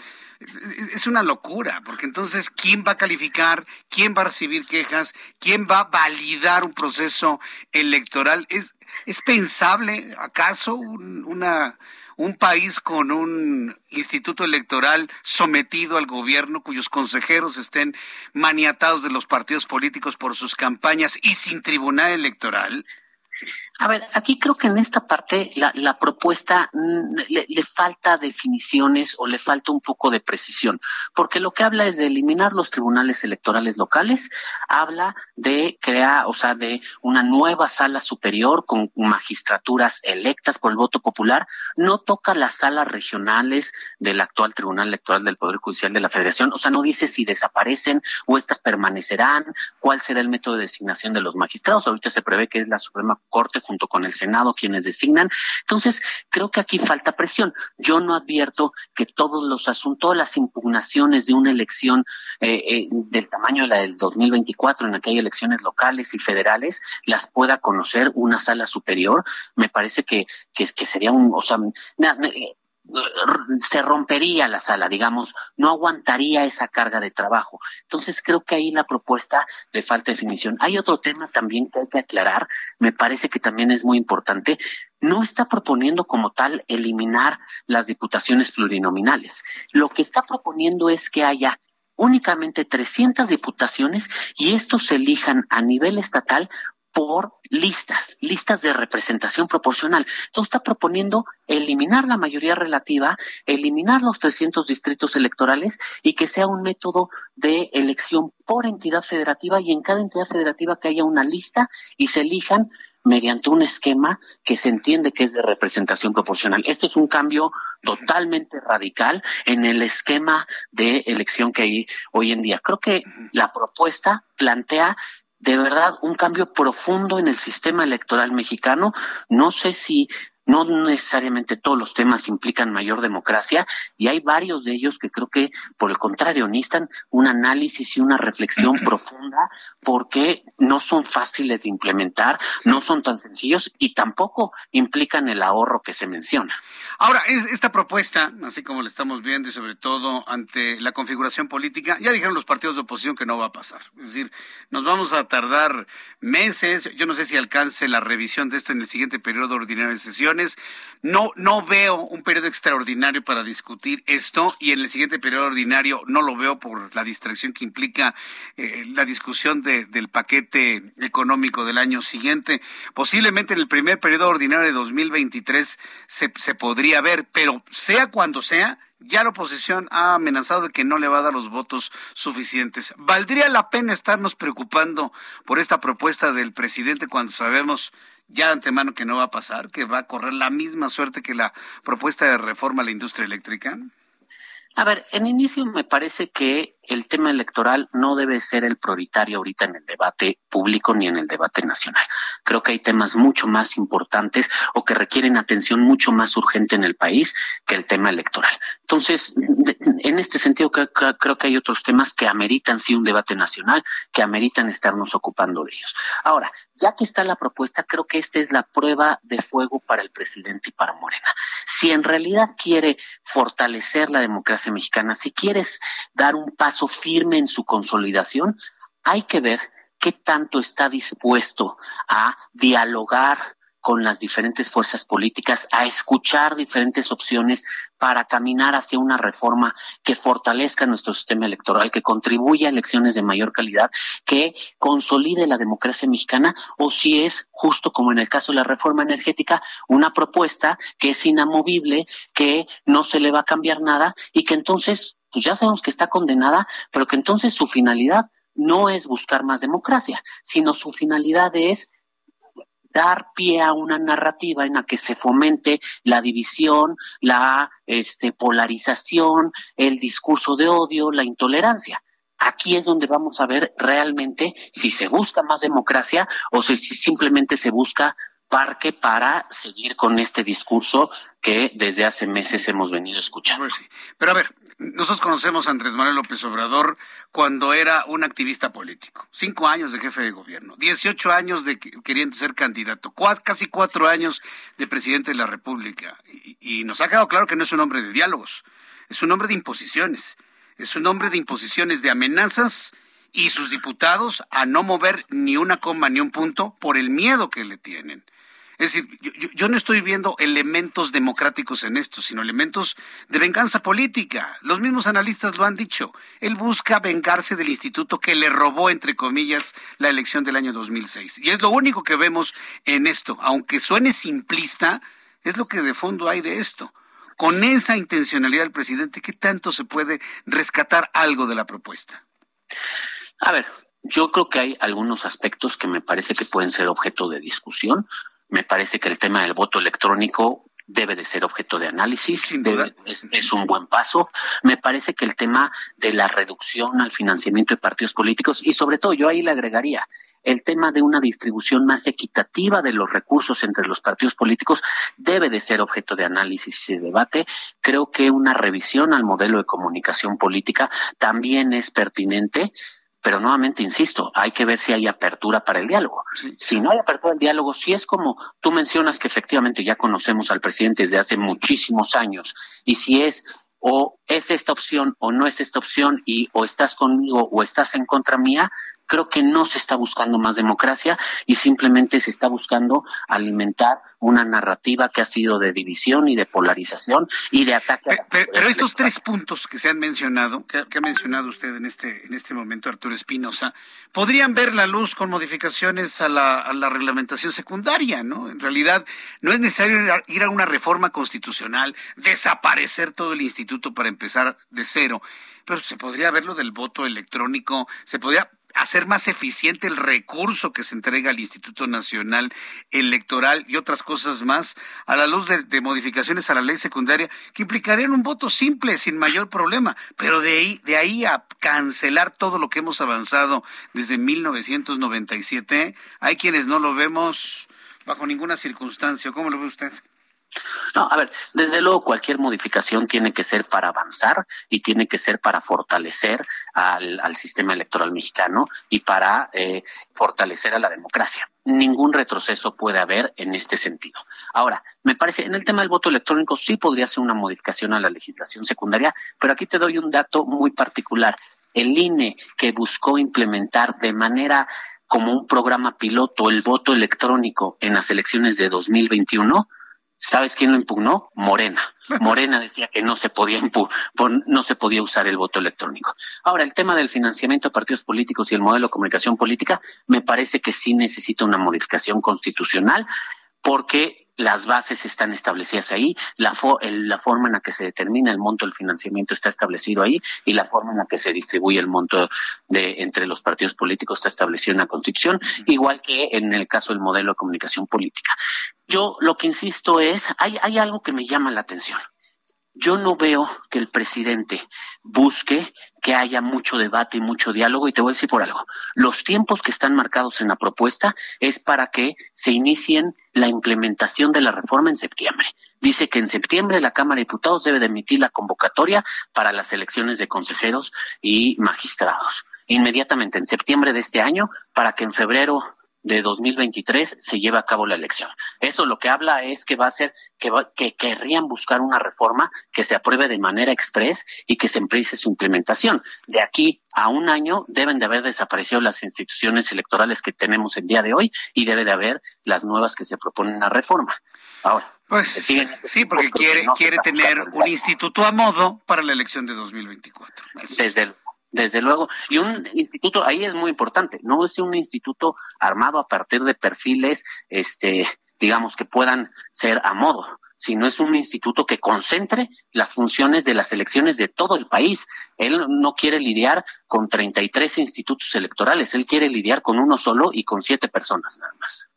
es una locura, porque entonces, ¿quién va a calificar? ¿Quién va a recibir quejas? ¿Quién va a validar un proceso electoral? ¿Es, es pensable acaso un, una, un país con un instituto electoral sometido al gobierno cuyos consejeros estén maniatados de los partidos políticos por sus campañas y sin tribunal electoral? A ver, aquí creo que en esta parte la, propuesta le, le, falta definiciones o le falta un poco de precisión, porque lo que habla es de eliminar los tribunales electorales locales, habla de crear, o sea, de una nueva sala superior con magistraturas electas por el voto popular, no toca las salas regionales del actual Tribunal Electoral del Poder Judicial de la Federación, o sea, no dice si desaparecen o estas permanecerán, cuál será el método de designación de los magistrados, ahorita se prevé que es la Suprema Corte junto con el Senado quienes designan. Entonces, creo que aquí falta presión. Yo no advierto que todos los asuntos, todas las impugnaciones de una elección eh, eh, del tamaño de la del 2024, en la que hay elecciones locales y federales, las pueda conocer una sala superior. Me parece que, que, que sería un, o sea, se rompería la sala, digamos, no aguantaría esa carga de trabajo. Entonces creo que ahí la propuesta le falta definición. Hay otro tema también que hay que aclarar, me parece que también es muy importante. No está proponiendo como tal eliminar las diputaciones plurinominales. Lo que está proponiendo es que haya únicamente 300 diputaciones y estos se elijan a nivel estatal por listas, listas de representación proporcional. Entonces está proponiendo eliminar la mayoría relativa, eliminar los 300 distritos electorales y que sea un método de elección por entidad federativa y en cada entidad federativa que haya una lista y se elijan mediante un esquema que se entiende que es de representación proporcional. Esto es un cambio totalmente radical en el esquema de elección que hay hoy en día. Creo que la propuesta plantea de verdad un cambio profundo en el sistema electoral mexicano. No sé si no necesariamente todos los temas implican mayor democracia y hay varios de ellos que creo que, por el contrario, necesitan un análisis y una reflexión profunda porque no son fáciles de implementar, no son tan sencillos y tampoco implican el ahorro que se menciona. Ahora, esta propuesta, así como la estamos viendo y sobre todo ante la configuración política, ya dijeron los partidos de oposición que no va a pasar. Es decir, nos vamos a tardar meses, yo no sé si alcance la revisión de esto en el siguiente periodo ordinario de sesión no, no veo un periodo extraordinario para discutir esto y en el siguiente periodo ordinario no lo veo por la distracción que implica eh, la discusión del paquete económico del año siguiente. Posiblemente en el primer periodo ordinario de 2023 se, se podría ver, pero sea cuando sea, ya la oposición ha amenazado de que no le va a dar los votos suficientes. ¿Valdría la pena estarnos preocupando por esta propuesta del presidente cuando sabemos ya de antemano que no va a pasar, que va a correr la misma suerte que la propuesta de reforma a la industria eléctrica? A ver, en inicio me parece que el tema electoral no debe ser el prioritario ahorita en el debate público ni en el debate nacional. Creo que hay temas mucho más importantes o que requieren atención mucho más urgente en el país que el tema electoral. Entonces, en este sentido, creo que hay otros temas que ameritan sí un debate nacional, que ameritan estarnos ocupando de ellos. Ahora, ya que está la propuesta, creo que esta es la prueba de fuego para el presidente y para Morena. Si en realidad quiere fortalecer la democracia mexicana, si quieres dar un paso firme en su consolidación, hay que ver qué tanto está dispuesto a dialogar con las diferentes fuerzas políticas, a escuchar diferentes opciones para caminar hacia una reforma que fortalezca nuestro sistema electoral, que contribuya a elecciones de mayor calidad, que consolide la democracia mexicana, o si es, justo como en el caso de la reforma energética, una propuesta que es inamovible, que no se le va a cambiar nada y que entonces pues ya sabemos que está condenada, pero que entonces su finalidad no es buscar más democracia, sino su finalidad es dar pie a una narrativa en la que se fomente la división, la este, polarización, el discurso de odio, la intolerancia. Aquí es donde vamos a ver realmente si se busca más democracia o si simplemente se busca parque para seguir con este discurso que desde hace meses hemos venido escuchando. Pero a ver, nosotros conocemos a Andrés Manuel López Obrador cuando era un activista político. Cinco años de jefe de gobierno, dieciocho años de queriendo ser candidato, casi cuatro años de presidente de la República. Y, y nos ha quedado claro que no es un hombre de diálogos, es un hombre de imposiciones. Es un hombre de imposiciones, de amenazas y sus diputados a no mover ni una coma ni un punto por el miedo que le tienen. Es decir, yo, no estoy viendo elementos democráticos en esto, sino elementos de venganza política. Los mismos analistas lo han dicho. Él busca vengarse del instituto que le robó, entre comillas, la elección del año 2006. Y es lo único que vemos en esto. Aunque suene simplista, es lo que de fondo hay de esto. Con esa intencionalidad del presidente, ¿qué tanto se puede rescatar algo de la propuesta? A ver, yo creo que hay algunos aspectos que me parece que pueden ser objeto de discusión. Me parece que el tema del voto electrónico debe de ser objeto de análisis, es, un buen paso. Me parece que el tema de la reducción al financiamiento de partidos políticos y sobre todo yo ahí le agregaría el tema de una distribución más equitativa de los recursos entre los partidos políticos debe de ser objeto de análisis y de debate. Creo que una revisión al modelo de comunicación política también es pertinente pero nuevamente insisto, hay que ver si hay apertura para el diálogo. Si no hay apertura al diálogo, si es como tú mencionas que efectivamente ya conocemos al presidente desde hace muchísimos años, y si es o es esta opción o no es esta opción y o estás conmigo o estás en contra mía, creo que no se está buscando más democracia y simplemente se está buscando alimentar una narrativa que ha sido de división y de polarización y de ataque. Pero, estos tres puntos que se han mencionado, que, ha mencionado usted en este, en este momento, Arturo Espinosa, podrían ver la luz con modificaciones a la, a la reglamentación secundaria, ¿no? En realidad, no es necesario ir a una reforma constitucional, desaparecer todo el instituto para empezar de cero pero se podría ver lo del voto electrónico, se podría hacer más eficiente el recurso que se entrega al Instituto Nacional Electoral y otras cosas más a la luz de, modificaciones a la ley secundaria que implicarían un voto simple sin mayor problema, pero de ahí, de ahí a cancelar todo lo que hemos avanzado desde 1997, hay quienes no lo vemos bajo ninguna circunstancia. ¿Cómo lo ve usted? No, a ver, desde luego cualquier modificación tiene que ser para avanzar y tiene que ser para fortalecer al, sistema electoral mexicano y para eh, fortalecer a la democracia. Ningún retroceso puede haber en este sentido. Ahora, me parece, en el tema del voto electrónico sí podría ser una modificación a la legislación secundaria, pero aquí te doy un dato muy particular. El INE que buscó implementar de manera como un programa piloto el voto electrónico en las elecciones de 2021, ¿Sabes quién lo impugnó? Morena. Morena decía que no se podía no se podía usar el voto electrónico. Ahora, el tema del financiamiento de partidos políticos y el modelo de comunicación política me parece que sí necesita una modificación constitucional porque las bases están establecidas ahí, la, la forma en la que se determina el monto del financiamiento está establecido ahí y la forma en la que se distribuye el monto de entre los partidos políticos está establecido en la Constitución, igual que en el caso del modelo de comunicación política. Yo lo que insisto es, hay, hay algo que me llama la atención. Yo no veo que el presidente busque que haya mucho debate y mucho diálogo y te voy a decir por algo. Los tiempos que están marcados en la propuesta es para que se inicien la implementación de la reforma en septiembre. Dice que en septiembre la Cámara de Diputados debe de emitir la convocatoria para las elecciones de consejeros y magistrados. Inmediatamente en septiembre de este año para que en febrero de 2023 se lleve a cabo la elección. Eso lo que habla es que va a ser que, que querrían buscar una reforma que se apruebe de manera express y que se empiece su implementación. De aquí a un año deben de haber desaparecido las instituciones electorales que tenemos el día de hoy y debe de haber las nuevas que se proponen a reforma. Ahora, pues sí, porque quiere, quiere tener un instituto a modo para la elección de 2024. Desde el desde luego. Y un instituto, ahí es muy importante, no es un instituto armado a partir de perfiles, este, digamos, que puedan ser a modo, sino es un instituto que concentre las funciones de las elecciones de todo el país. Él no quiere lidiar con 33 institutos electorales, él quiere lidiar con uno solo y con siete personas nada más.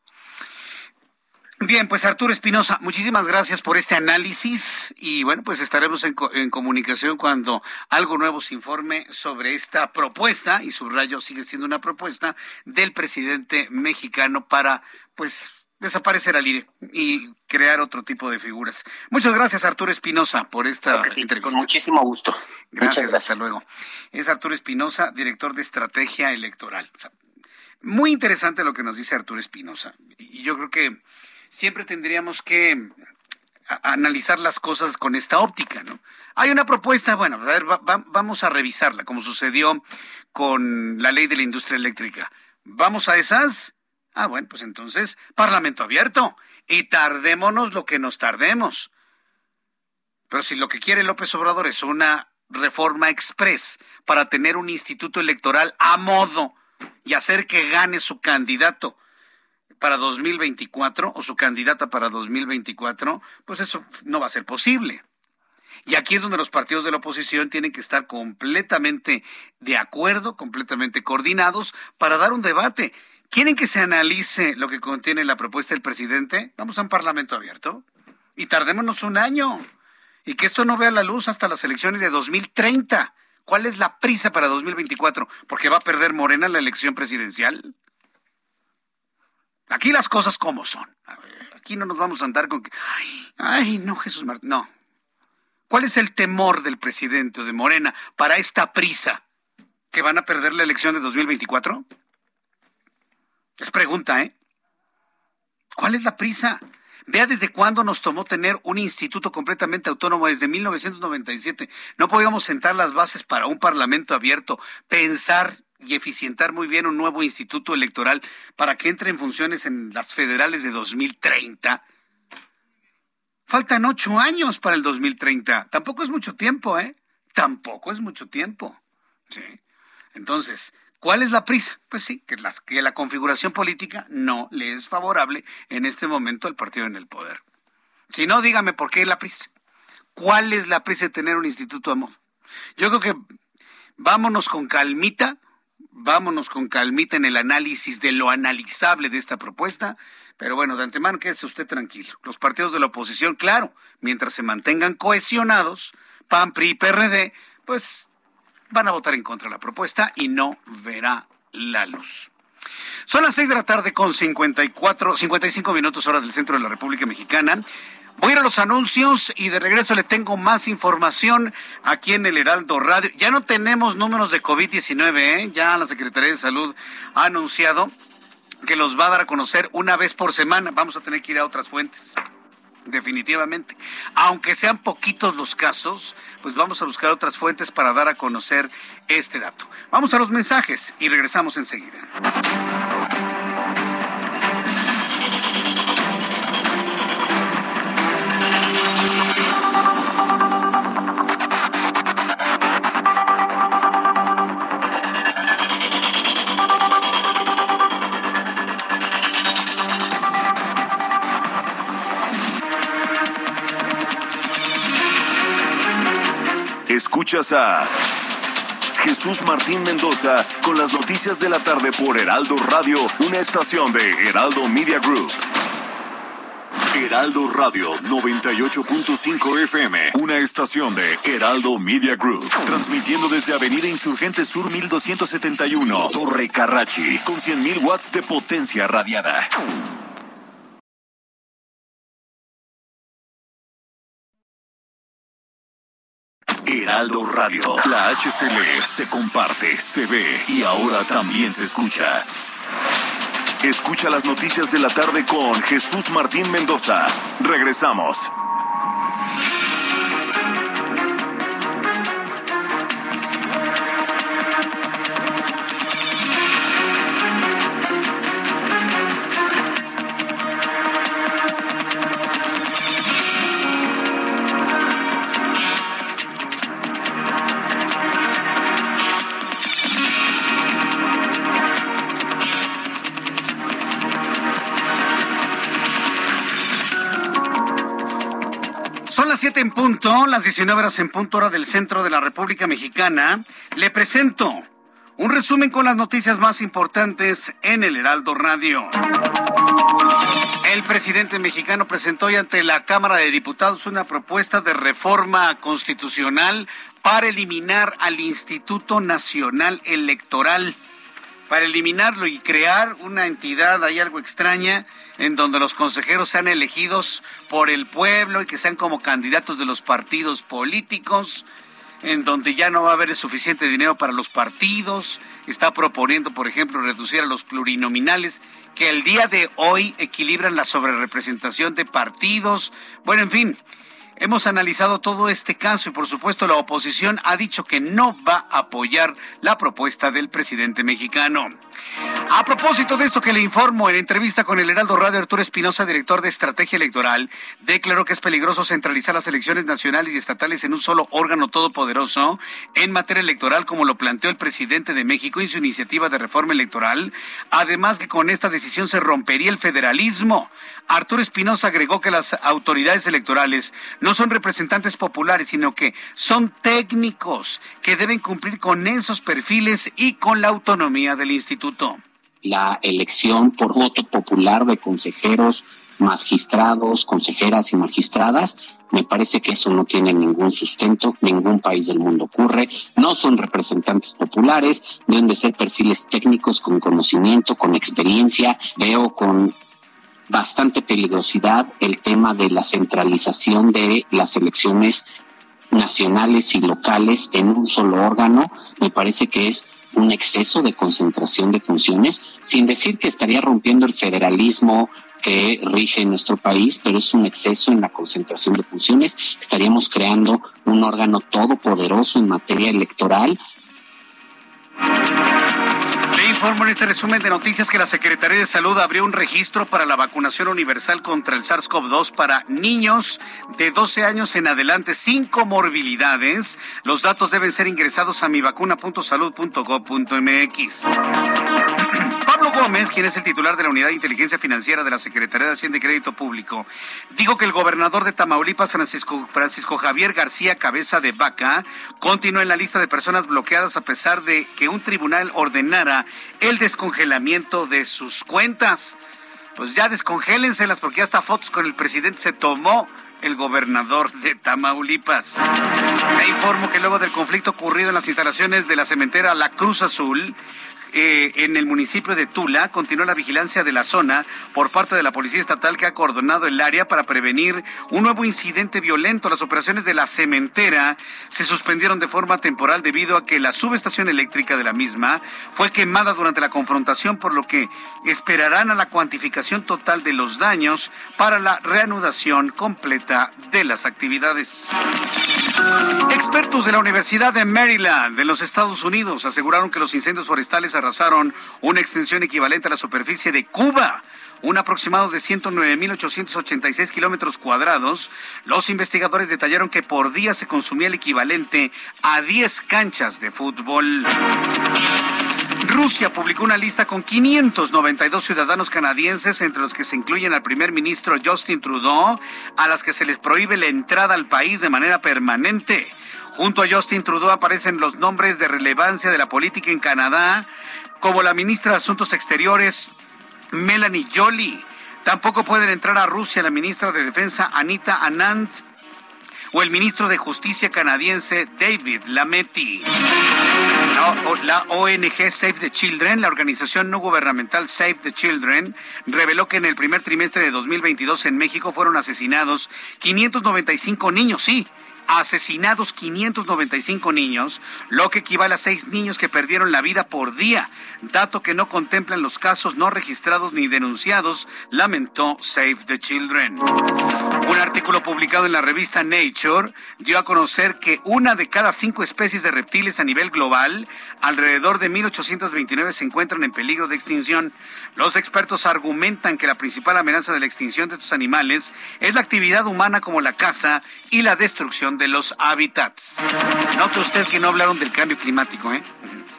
Bien, pues Arturo Espinosa, muchísimas gracias por este análisis y bueno, pues estaremos en, en, comunicación cuando algo nuevo se informe sobre esta propuesta, y subrayo sigue siendo una propuesta del presidente mexicano para pues desaparecer al IRE y crear otro tipo de figuras. Muchas gracias Arturo Espinosa por esta entrevista. Con muchísimo gusto. Gracias, hasta luego. Es Arturo Espinosa, director de estrategia electoral. muy interesante lo que nos dice Arturo Espinosa y yo creo que siempre tendríamos que analizar las cosas con esta óptica, ¿no? Hay una propuesta, bueno, a ver, vamos a revisarla, como sucedió con la ley de la industria eléctrica. ¿Vamos a esas? Ah, bueno, pues entonces, Parlamento abierto. Y tardémonos lo que nos tardemos. Pero si lo que quiere López Obrador es una reforma express para tener un instituto electoral a modo y hacer que gane su candidato para 2024 o su candidata para 2024, pues eso no va a ser posible. Y aquí es donde los partidos de la oposición tienen que estar completamente de acuerdo, completamente coordinados para dar un debate. ¿Quieren que se analice lo que contiene la propuesta del presidente? Vamos a un parlamento abierto y tardémonos un año y que esto no vea la luz hasta las elecciones de 2030. ¿Cuál es la prisa para 2024? ¿Porque va a perder Morena la elección presidencial? Aquí las cosas como son. Aquí no nos vamos a andar con que, ay, no, Jesús Martín, no. ¿Cuál es el temor del presidente de Morena para esta prisa? ¿Que van a perder la elección de 2024? Es pregunta, ¿eh? ¿Cuál es la prisa? Vea desde cuándo nos tomó tener un instituto completamente autónomo desde 1997. No podíamos sentar las bases para un parlamento abierto, pensar y eficientar muy bien un nuevo instituto electoral para que entre en funciones en las federales de 2030. Faltan ocho años para el 2030. Tampoco es mucho tiempo, ¿eh? Tampoco es mucho tiempo. Sí. Entonces, ¿cuál es la prisa? Pues sí, que, que la configuración política no le es favorable en este momento al partido en el poder. Si no, dígame por qué la prisa. ¿Cuál es la prisa de tener un instituto a modo? Yo creo que vámonos con calmita, vámonos con calmita en el análisis de lo analizable de esta propuesta. Pero bueno, de antemano quédese usted tranquilo. Los partidos de la oposición, claro, mientras se mantengan cohesionados, PAN, PRI y PRD, pues van a votar en contra de la propuesta y no verá la luz. Son las seis de la tarde con 54, 55 minutos hora del centro de la República Mexicana. Voy a ir a los anuncios y de regreso le tengo más información aquí en el Heraldo Radio. Ya no tenemos números de COVID-19, ¿eh? ya la Secretaría de Salud ha anunciado que los va a dar a conocer una vez por semana. Vamos a tener que ir a otras fuentes definitivamente. Aunque sean poquitos los casos, pues vamos a buscar otras fuentes para dar a conocer este dato. Vamos a los mensajes y regresamos enseguida. Escuchas a Jesús Martín Mendoza con las noticias de la tarde por Heraldo Radio, una estación de Heraldo Media Group. Heraldo Radio 98.5 FM, una estación de Heraldo Media Group, transmitiendo desde Avenida Insurgente Sur 1271, Torre Carrachi, con 100.000 watts de potencia radiada. Heraldo Radio. La HCL se comparte, se ve y ahora también se escucha. Escucha las noticias de la tarde con Jesús Martín Mendoza. Regresamos. En punto, las 19 horas en punto hora del centro de la República Mexicana, le presento un resumen con las noticias más importantes en el Heraldo Radio. El presidente mexicano presentó hoy ante la Cámara de Diputados una propuesta de reforma constitucional para eliminar al Instituto Nacional Electoral para eliminarlo y crear una entidad, hay algo extraña, en donde los consejeros sean elegidos por el pueblo y que sean como candidatos de los partidos políticos, en donde ya no va a haber suficiente dinero para los partidos. Está proponiendo, por ejemplo, reducir a los plurinominales, que el día de hoy equilibran la sobrerepresentación de partidos. Bueno, en fin, Hemos analizado todo este caso y por supuesto la oposición ha dicho que no va a apoyar la propuesta del presidente mexicano. A propósito de esto que le informo, en entrevista con el Heraldo Radio, Arturo Espinosa, director de Estrategia Electoral, declaró que es peligroso centralizar las elecciones nacionales y estatales en un solo órgano todopoderoso en materia electoral, como lo planteó el presidente de México en su iniciativa de reforma electoral. Además que con esta decisión se rompería el federalismo. Arturo Espinosa agregó que las autoridades electorales no son representantes populares, sino que son técnicos que deben cumplir con esos perfiles y con la autonomía del instituto. La elección por voto popular de consejeros, magistrados, consejeras y magistradas, me parece que eso no tiene ningún sustento, ningún país del mundo ocurre, no son representantes populares, deben de ser perfiles técnicos con conocimiento, con experiencia, veo con bastante peligrosidad el tema de la centralización de las elecciones nacionales y locales en un solo órgano. Me parece que es un exceso de concentración de funciones, sin decir que estaría rompiendo el federalismo que rige en nuestro país, pero es un exceso en la concentración de funciones. Estaríamos creando un órgano todopoderoso en materia electoral informo en este resumen de noticias que la Secretaría de Salud abrió un registro para la vacunación universal contra el SARS-CoV-2 para niños de 12 años en adelante sin comorbilidades. Los datos deben ser ingresados a mivacuna.salud.gov.mx. Pablo Gómez, quien es el titular de la Unidad de Inteligencia Financiera de la Secretaría de Hacienda y Crédito Público, dijo que el gobernador de Tamaulipas, Francisco, Javier García Cabeza de Vaca, continuó en la lista de personas bloqueadas a pesar de que un tribunal ordenara el descongelamiento de sus cuentas. Pues ya descongélenselas porque hasta fotos con el presidente se tomó el gobernador de Tamaulipas. Le informo que luego del conflicto ocurrido en las instalaciones de la cementera La Cruz Azul, eh, en el municipio de Tula continúa la vigilancia de la zona por parte de la Policía Estatal que ha coordonado el área para prevenir un nuevo incidente violento. Las operaciones de la cementera se suspendieron de forma temporal debido a que la subestación eléctrica de la misma fue quemada durante la confrontación, por lo que esperarán a la cuantificación total de los daños para la reanudación completa de las actividades. Expertos de la Universidad de Maryland de los Estados Unidos aseguraron que los incendios forestales arrasaron una extensión equivalente a la superficie de Cuba un aproximado de 109.886 kilómetros cuadrados, los investigadores detallaron que por día se consumía el equivalente a 10 canchas de fútbol. Rusia publicó una lista con 592 ciudadanos canadienses, entre los que se incluyen al primer ministro Justin Trudeau, a las que se les prohíbe la entrada al país de manera permanente. Junto a Justin Trudeau aparecen los nombres de relevancia de la política en Canadá, como la ministra de Asuntos Exteriores, Melanie Jolie. Tampoco pueden entrar a Rusia la ministra de Defensa, Anita Anand, o el ministro de Justicia canadiense, David Lametti. La, ONG Save the Children, la organización no gubernamental Save the Children, reveló que en el primer trimestre de 2022 en México fueron asesinados 595 niños, sí, asesinados 595 niños, lo que equivale a seis niños que perdieron la vida por día, dato que no contemplan los casos no registrados ni denunciados, lamentó Save the Children. Un artículo publicado en la revista Nature dio a conocer que una de cada cinco especies de reptiles a nivel global, alrededor de 1829, se encuentran en peligro de extinción. Los expertos argumentan que la principal amenaza de la extinción de estos animales es la actividad humana como la caza y la destrucción de los hábitats. Note usted que no hablaron del cambio climático, ¿eh?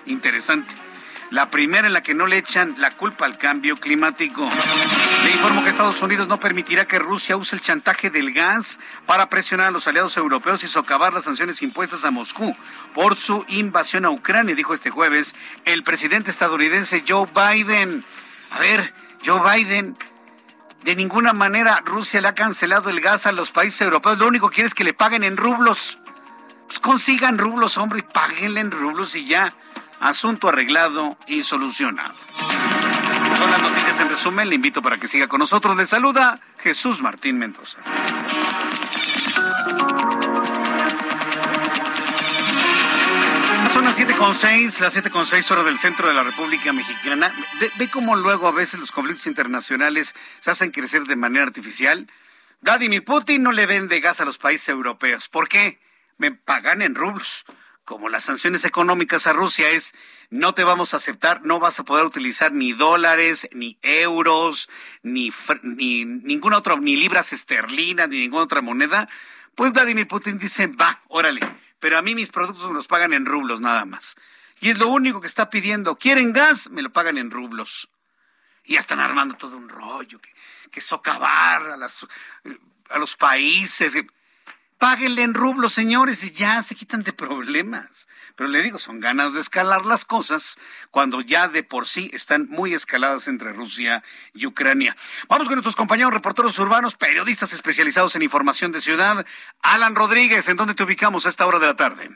Interesante. La primera en la que no le echan la culpa al cambio climático. Le informo que Estados Unidos no permitirá que Rusia use el chantaje del gas para presionar a los aliados europeos y socavar las sanciones impuestas a Moscú por su invasión a Ucrania, dijo este jueves el presidente estadounidense Joe Biden. A ver, Joe Biden de ninguna manera Rusia le ha cancelado el gas a los países europeos. Lo único que quiere es que le paguen en rublos. Pues consigan rublos, hombre, y páguenle en rublos y ya. Asunto arreglado y solucionado. Son las noticias en resumen. Le invito para que siga con nosotros. Le saluda Jesús Martín Mendoza. Son las 7.6, las 7.6 horas del centro de la República Mexicana. Ve, ve cómo luego a veces los conflictos internacionales se hacen crecer de manera artificial. Vladimir Putin no le vende gas a los países europeos. ¿Por qué? Me pagan en rublos. Como las sanciones económicas a Rusia es, no te vamos a aceptar, no vas a poder utilizar ni dólares, ni euros, ni, ni ninguna otra, ni libras esterlinas, ni ninguna otra moneda. Pues Vladimir Putin dice, va, órale pero a mí mis productos me los pagan en rublos nada más. Y es lo único que está pidiendo. ¿Quieren gas? Me lo pagan en rublos. Y ya están armando todo un rollo, que, que socavar a, las, a los países. Páguenle en rublos, señores, y ya se quitan de problemas. Pero le digo, son ganas de escalar las cosas cuando ya de por sí están muy escaladas entre Rusia y Ucrania. Vamos con nuestros compañeros reporteros urbanos, periodistas especializados en información de ciudad. Alan Rodríguez, ¿en dónde te ubicamos a esta hora de la tarde?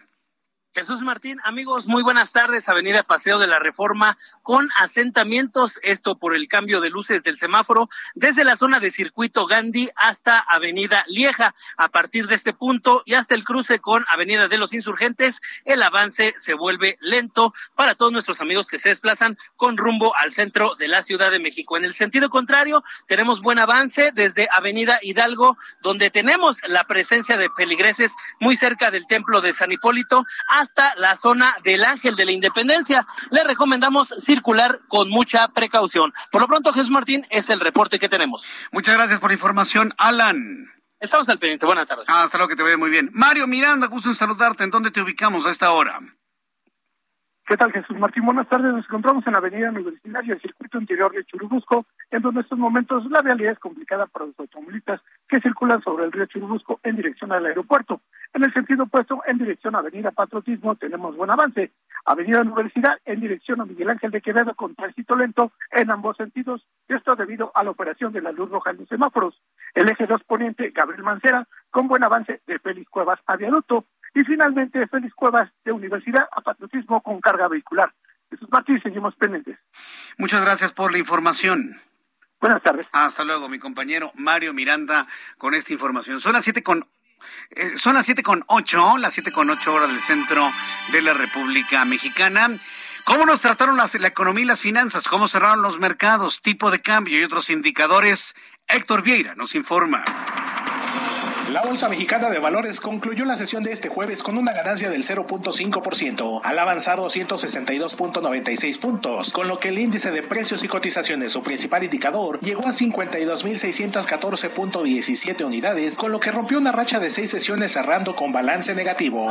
Jesús Martín, amigos, muy buenas tardes. Avenida Paseo de la Reforma con asentamientos, esto por el cambio de luces del semáforo, desde la zona de Circuito Gandhi hasta Avenida Lieja. A partir de este punto y hasta el cruce con Avenida de los Insurgentes, el avance se vuelve lento para todos nuestros amigos que se desplazan con rumbo al centro de la Ciudad de México. En el sentido contrario, tenemos buen avance desde Avenida Hidalgo, donde tenemos la presencia de peligreses muy cerca del Templo de San Hipólito hasta la zona del Ángel de la Independencia. Le recomendamos circular con mucha precaución. Por lo pronto, Jesús Martín, es el reporte que tenemos. Muchas gracias por la información, Alan. Estamos al pendiente. Buenas tardes. Hasta luego, que te vaya muy bien. Mario Miranda, gusto en saludarte. ¿En dónde te ubicamos a esta hora? ¿Qué tal, Jesús Martín? Buenas tardes. Nos encontramos en la avenida Universitaria, el circuito interior de Churubusco, en donde en estos momentos la realidad es complicada para los automovilistas que circulan sobre el río Churubusco en dirección al aeropuerto. En el sentido opuesto, en dirección a Avenida Patriotismo, tenemos buen avance. Avenida Universidad, en dirección a Miguel Ángel de Quevedo, con tránsito lento en ambos sentidos. Esto debido a la operación de la luz roja en los semáforos. El eje 2 poniente, Gabriel Mancera, con buen avance de Félix Cuevas a Viaducto. Y finalmente, Félix Cuevas de Universidad a Patriotismo con carga vehicular. Jesús Martín, seguimos pendientes. Muchas gracias por la información. Buenas tardes. Hasta luego, mi compañero Mario Miranda, con esta información. Son las siete con eh, son las siete con ocho, las siete con ocho horas del centro de la República Mexicana. ¿Cómo nos trataron la economía y las finanzas? ¿Cómo cerraron los mercados? Tipo de cambio y otros indicadores. Héctor Vieira nos informa. La Bolsa Mexicana de Valores concluyó la sesión de este jueves con una ganancia del 0.5%, al avanzar 262.96 puntos, con lo que el índice de precios y cotizaciones, su principal indicador, llegó a 52.614.17 unidades, con lo que rompió una racha de seis sesiones cerrando con balance negativo.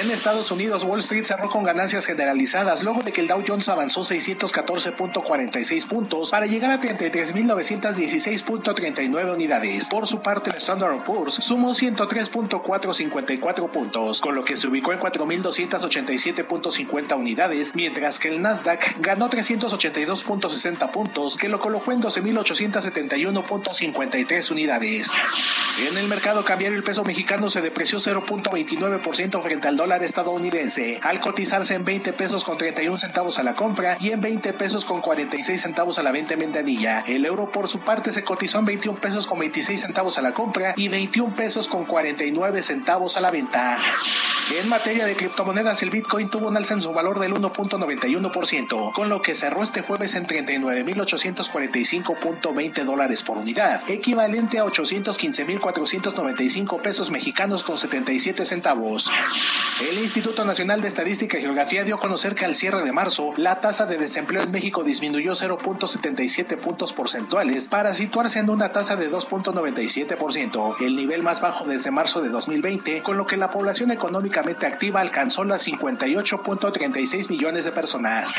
En Estados Unidos, Wall Street cerró con ganancias generalizadas luego de que el Dow Jones avanzó 614.46 puntos para llegar a 33.916.39 unidades. Por su parte, el Standard Poor's sumó 103.454 puntos, con lo que se ubicó en 4.287.50 unidades, mientras que el Nasdaq ganó 382.60 puntos, que lo colocó en 12.871.53 unidades. En el mercado cambiario el peso mexicano se depreció 0.29% frente al dólar estadounidense, al cotizarse en 20 pesos con 31 centavos a la compra y en 20 pesos con 46 centavos a la venta en ventanilla. El euro por su parte se cotizó en 21 pesos con 26 centavos a la compra y 21 pesos con 49 centavos a la venta. En materia de criptomonedas, el Bitcoin tuvo un alza en su valor del 1.91%, con lo que cerró este jueves en 39.845.20 dólares por unidad, equivalente a 815.495 pesos mexicanos con 77 centavos. El Instituto Nacional de Estadística y Geografía dio a conocer que al cierre de marzo, la tasa de desempleo en México disminuyó 0.77 puntos porcentuales para situarse en una tasa de 2.97%, el nivel más bajo desde marzo de 2020, con lo que la población activa alcanzó las 58.36 millones de personas.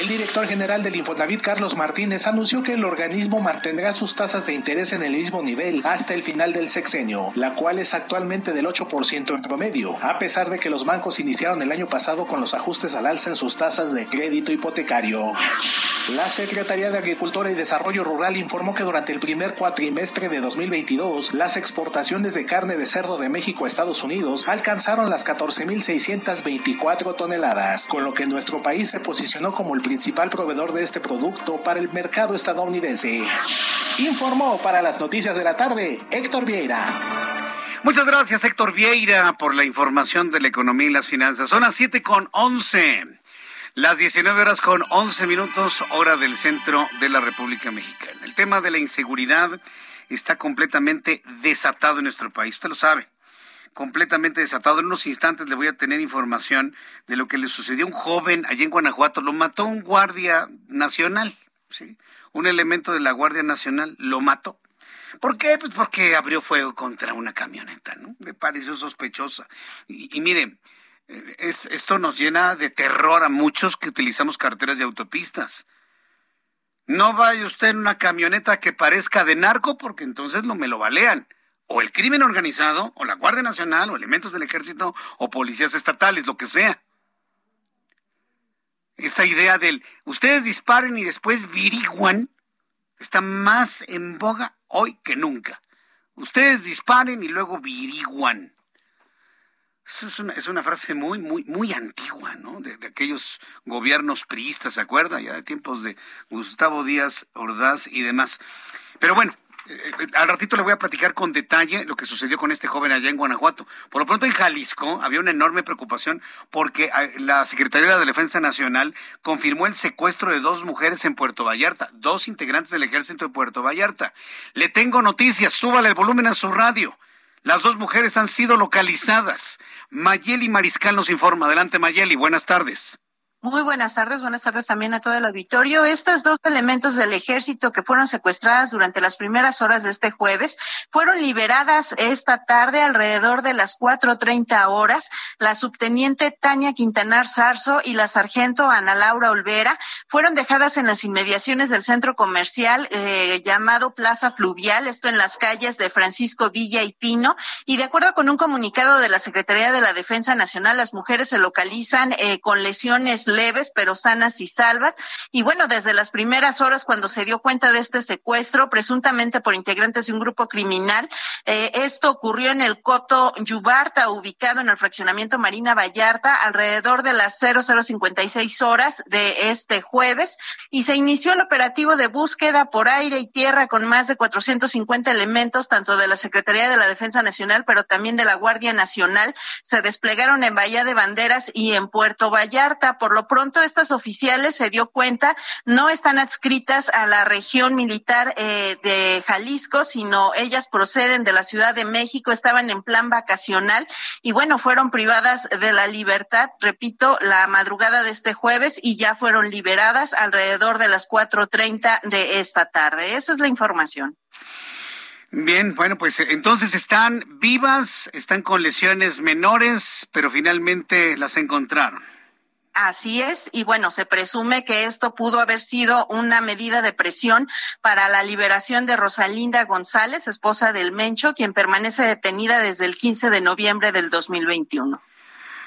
El director general del Infonavit, Carlos Martínez, anunció que el organismo mantendrá sus tasas de interés en el mismo nivel hasta el final del sexenio, la cual es actualmente del 8% en promedio, a pesar de que los bancos iniciaron el año pasado con los ajustes al alza en sus tasas de crédito hipotecario. La Secretaría de Agricultura y Desarrollo Rural informó que durante el primer cuatrimestre de 2022, las exportaciones de carne de cerdo de México a Estados Unidos alcanzaron las 14.624 toneladas, con lo que nuestro país se posicionó como el principal proveedor de este producto para el mercado estadounidense. Informó para las noticias de la tarde Héctor Vieira. Muchas gracias, Héctor Vieira, por la información de la economía y las finanzas. Son las 7 con 11. Las 19 horas con 11 minutos, hora del centro de la República Mexicana. El tema de la inseguridad está completamente desatado en nuestro país. Usted lo sabe completamente desatado. En unos instantes le voy a tener información de lo que le sucedió a un joven allá en Guanajuato. Lo mató un guardia nacional, ¿sí? un elemento de la Guardia Nacional lo mató. ¿Por qué? Pues porque abrió fuego contra una camioneta, ¿no? Me pareció sospechosa. Y, y esto nos llena de terror a muchos que utilizamos carreteras y autopistas. No vaya usted en una camioneta que parezca de narco porque entonces no me lo balean o el crimen organizado, o la Guardia Nacional, o elementos del ejército, o policías estatales, lo que sea. Esa idea del ustedes disparen y después viriguan está más en boga hoy que nunca. Ustedes disparen y luego viriguan. Es una, frase muy, muy, muy antigua, ¿no? De, aquellos gobiernos priistas, ¿se acuerda? Ya de tiempos de Gustavo Díaz Ordaz y demás. Pero bueno, al ratito le voy a platicar con detalle lo que sucedió con este joven allá en Guanajuato. Por lo pronto en Jalisco había una enorme preocupación porque ah, la Secretaría de Defensa Nacional confirmó el secuestro de dos mujeres en Puerto Vallarta, dos integrantes del ejército de Puerto Vallarta. Le tengo noticias, súbale el volumen a su radio. Las dos mujeres han sido localizadas. Mayeli Mariscal nos informa. Adelante, Mayeli. Buenas tardes. Muy buenas tardes, buenas tardes también a todo el auditorio. Estos dos elementos del ejército que fueron secuestradas durante las primeras horas de este jueves fueron liberadas esta tarde alrededor de las 4.30 horas. La subteniente Tania Quintanar Zarzo y la sargento Ana Laura Olvera fueron dejadas en las inmediaciones del centro comercial eh, llamado Plaza Fluvial, esto en las calles de Francisco Villa y Pino. Y de acuerdo con un comunicado de la Secretaría de la Defensa Nacional, las mujeres se localizan eh, con lesiones leves, pero sanas y salvas. Y bueno, desde las primeras horas cuando se dio cuenta de este secuestro, presuntamente por integrantes de un grupo criminal, eh, esto ocurrió en el Coto Yubarta, ubicado en el fraccionamiento Marina Vallarta, alrededor de las 0056 horas de este jueves, y se inició el operativo de búsqueda por aire y tierra con más de 450 elementos, tanto de la Secretaría de la Defensa Nacional, pero también de la Guardia Nacional. Se desplegaron en Bahía de Banderas y en Puerto Vallarta. Por lo pronto, estas oficiales se dio cuenta, no están adscritas a la región militar eh, de Jalisco, sino ellas proceden de la Ciudad de México, estaban en plan vacacional y bueno, fueron privadas de la libertad, repito, la madrugada de este jueves y ya fueron liberadas alrededor de las 4.30 de esta tarde. Esa es la información. Bien, bueno, pues entonces están vivas, están con lesiones menores, pero finalmente las encontraron. Así es, y bueno, se presume que esto pudo haber sido una medida de presión para la liberación de Rosalinda González, esposa del Mencho, quien permanece detenida desde el 15 de noviembre del 2021.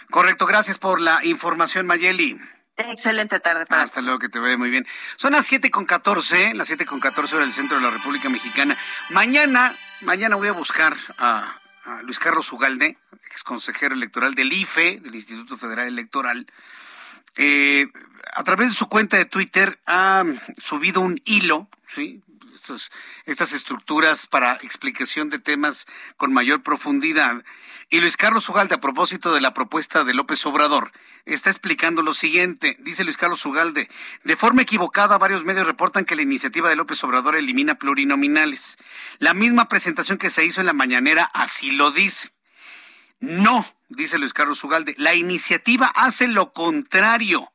Correcto, gracias por la información, Mayeli. Excelente tarde. Para Hasta luego, que te vea muy bien. Son las siete con catorce, las siete con catorce del centro de la República Mexicana. Mañana, mañana voy a buscar a, a Luis Carlos Ugalde, ex consejero electoral del IFE, del Instituto Federal Electoral eh, a través de su cuenta de Twitter ha subido un hilo, ¿sí? estas estructuras para explicación de temas con mayor profundidad. Y Luis Carlos Ugalde, a propósito de la propuesta de López Obrador, está explicando lo siguiente. Dice Luis Carlos Ugalde, de forma equivocada varios medios reportan que la iniciativa de López Obrador elimina plurinominales. La misma presentación que se hizo en la mañanera así lo dice. No, dice Luis Carlos Ugalde, la iniciativa hace lo contrario.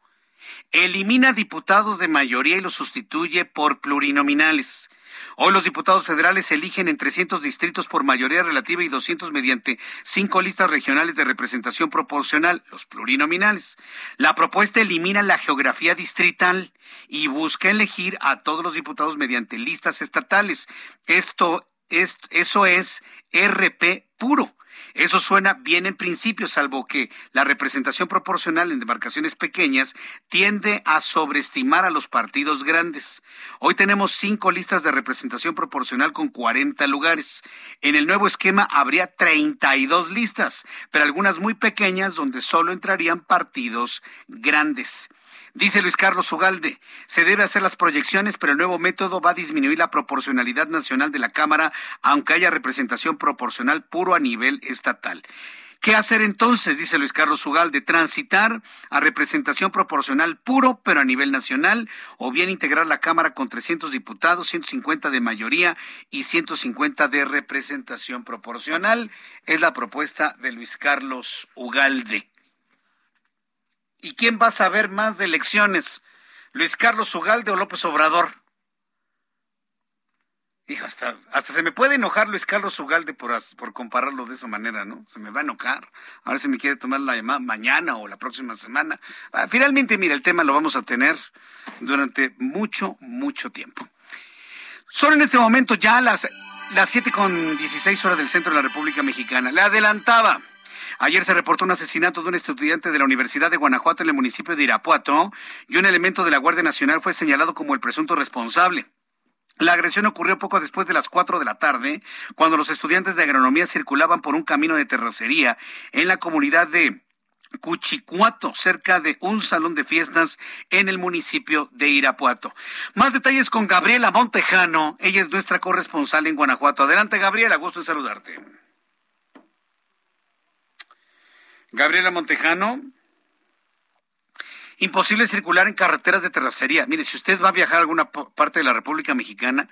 Elimina diputados de mayoría y los sustituye por plurinominales. Hoy los diputados federales eligen en 300 distritos por mayoría relativa y 200 mediante cinco listas regionales de representación proporcional, los plurinominales. La propuesta elimina la geografía distrital y busca elegir a todos los diputados mediante listas estatales. Esto es, eso es RP puro. Eso suena bien en principio, salvo que la representación proporcional en demarcaciones pequeñas tiende a sobreestimar a los partidos grandes. Hoy tenemos cinco listas de representación proporcional con 40 lugares. En el nuevo esquema habría 32 listas, pero algunas muy pequeñas donde solo entrarían partidos grandes. Dice Luis Carlos Ugalde, se debe hacer las proyecciones, pero el nuevo método va a disminuir la proporcionalidad nacional de la Cámara, aunque haya representación proporcional puro a nivel estatal. ¿Qué hacer entonces? Dice Luis Carlos Ugalde, transitar a representación proporcional puro, pero a nivel nacional, o bien integrar la Cámara con 300 diputados, 150 de mayoría y 150 de representación proporcional. Es la propuesta de Luis Carlos Ugalde. ¿Y quién va a saber más de elecciones? ¿Luis Carlos Ugalde o López Obrador? Hijo, hasta, hasta se me puede enojar Luis Carlos Ugalde por, por compararlo de esa manera, ¿no? Se me va a enojar. A ver si me quiere tomar la llamada mañana o la próxima semana. Ah, finalmente, mira, el tema lo vamos a tener durante mucho, mucho tiempo. Son en este momento ya las, las 7 con 16 horas del centro de la República Mexicana. Le adelantaba. Ayer se reportó un asesinato de un estudiante de la Universidad de Guanajuato en el municipio de Irapuato y un elemento de la Guardia Nacional fue señalado como el presunto responsable. La agresión ocurrió poco después de las 4 de la tarde, cuando los estudiantes de agronomía circulaban por un camino de terracería en la comunidad de Cuchicuato, cerca de un salón de fiestas en el municipio de Irapuato. Más detalles con Gabriela Montejano. Ella es nuestra corresponsal en Guanajuato. Adelante, Gabriela, gusto de saludarte. Gabriela Montejano. Imposible circular en carreteras de terracería. Mire, si usted va a viajar a alguna parte de la República Mexicana,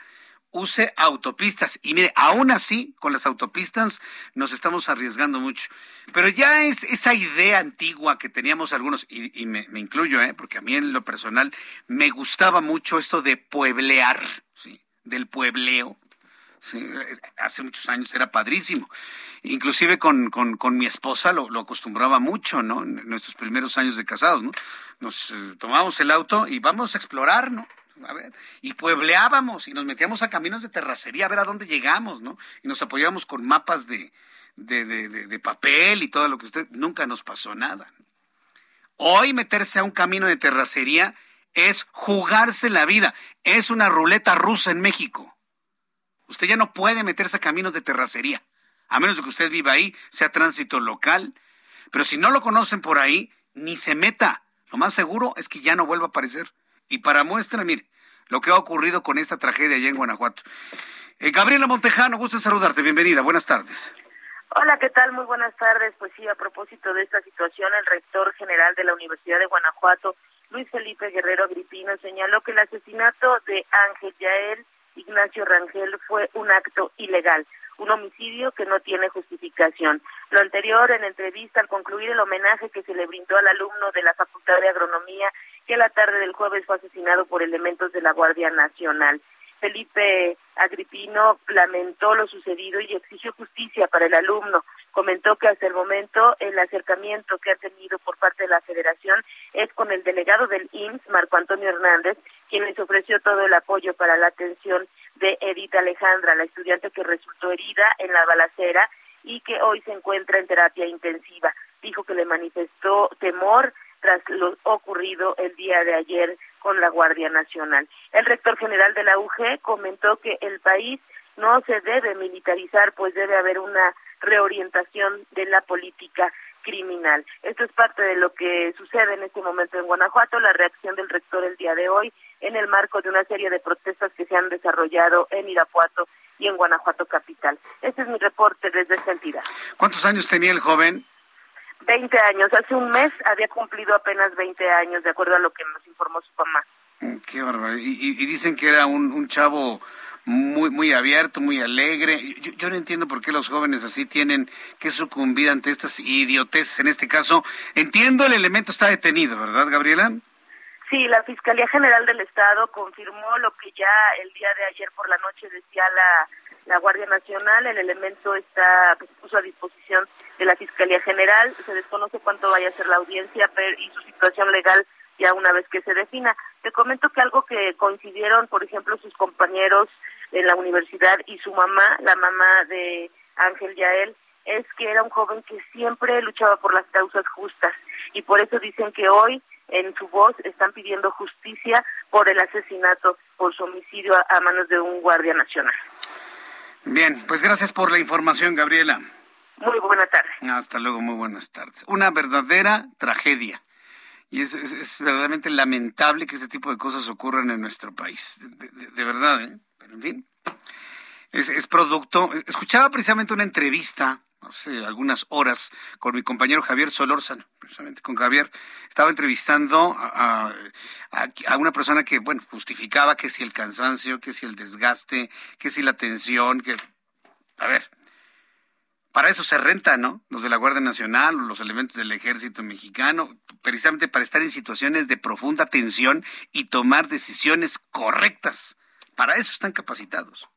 use autopistas. Y mire, aún así, con las autopistas nos estamos arriesgando mucho. Pero ya es esa idea antigua que teníamos algunos, y, me, incluyo, ¿eh? porque a mí en lo personal me gustaba mucho esto de pueblear, ¿sí? del puebleo. Hace muchos años era padrísimo. Inclusive con, con, mi esposa lo, acostumbraba mucho, ¿no? En nuestros primeros años de casados, ¿no? Nos eh, tomábamos el auto y vamos a explorar, ¿no? a ver, y puebleábamos y nos metíamos a caminos de terracería a ver a dónde llegamos, ¿no? Y nos apoyábamos con mapas de, de, de, papel y todo lo que usted, nunca nos pasó nada. Hoy meterse a un camino de terracería es jugarse la vida, es una ruleta rusa en México. Usted ya no puede meterse a caminos de terracería, a menos de que usted viva ahí, sea tránsito local. Pero si no lo conocen por ahí, ni se meta. Lo más seguro es que ya no vuelva a aparecer. Y para muestra, mire, lo que ha ocurrido con esta tragedia allá en Guanajuato. Eh, Gabriela Montejano, gusto saludarte. Bienvenida. Buenas tardes. Hola, ¿qué tal? Muy buenas tardes. Pues sí, a propósito de esta situación, el rector general de la Universidad de Guanajuato, Luis Felipe Guerrero Agripino, señaló que el asesinato de Ángel Yael Ignacio Rangel fue un acto ilegal, un homicidio que no tiene justificación. Lo anterior en entrevista al concluir el homenaje que se le brindó al alumno de la Facultad de Agronomía que la tarde del jueves fue asesinado por elementos de la Guardia Nacional. Felipe Agripino lamentó lo sucedido y exigió justicia para el alumno. Comentó que hasta el momento el acercamiento que ha tenido por parte de la federación es con el delegado del IMSS, Marco Antonio Hernández, quien les ofreció todo el apoyo para la atención de Edith Alejandra, la estudiante que resultó herida en la balacera y que hoy se encuentra en terapia intensiva. Dijo que le manifestó temor tras lo ocurrido el día de ayer con la Guardia Nacional. El rector general de la UG comentó que el país no se debe militarizar, pues debe haber una reorientación de la política criminal. Esto es parte de lo que sucede en este momento en Guanajuato, la reacción del rector el día de hoy en el marco de una serie de protestas que se han desarrollado en Irapuato y en Guanajuato capital. Este es mi reporte desde esta entidad. ¿Cuántos años tenía el joven? 20 años. Hace un mes había cumplido apenas 20 años, de acuerdo a lo que nos informó su mamá. Mm, qué barbaridad. Y, dicen que era un, un, chavo muy muy abierto, muy alegre. Yo, no entiendo por qué los jóvenes así tienen que sucumbir ante estas idioteces. En este caso, entiendo el elemento está detenido, ¿verdad, Gabriela? Sí, la Fiscalía General del Estado confirmó lo que ya el día de ayer por la noche decía la la Guardia Nacional, el elemento está pues, puso a disposición de la Fiscalía General, se desconoce cuánto vaya a ser la audiencia pero, y su situación legal ya una vez que se defina. Te comento que algo que coincidieron, por ejemplo, sus compañeros en la universidad y su mamá, la mamá de Ángel Yael, es que era un joven que siempre luchaba por las causas justas y por eso dicen que hoy en su voz están pidiendo justicia por el asesinato, por su homicidio a manos de un guardia nacional. Bien, pues gracias por la información, Gabriela. Muy buenas tardes. Hasta luego, muy buenas tardes. Una verdadera tragedia. Y es, es, verdaderamente lamentable que este tipo de cosas ocurran en nuestro país. De, verdad, ¿eh? En fin. Es, producto. Escuchaba precisamente una entrevista hace algunas horas con mi compañero Javier Solórzano, precisamente con Javier, estaba entrevistando a, una persona que, bueno, justificaba que si el cansancio, que si el desgaste, que si la tensión, que, a ver, para eso se renta, ¿no? Los de la Guardia Nacional los elementos del Ejército Mexicano, precisamente para estar en situaciones de profunda tensión y tomar decisiones correctas. Para eso están capacitados.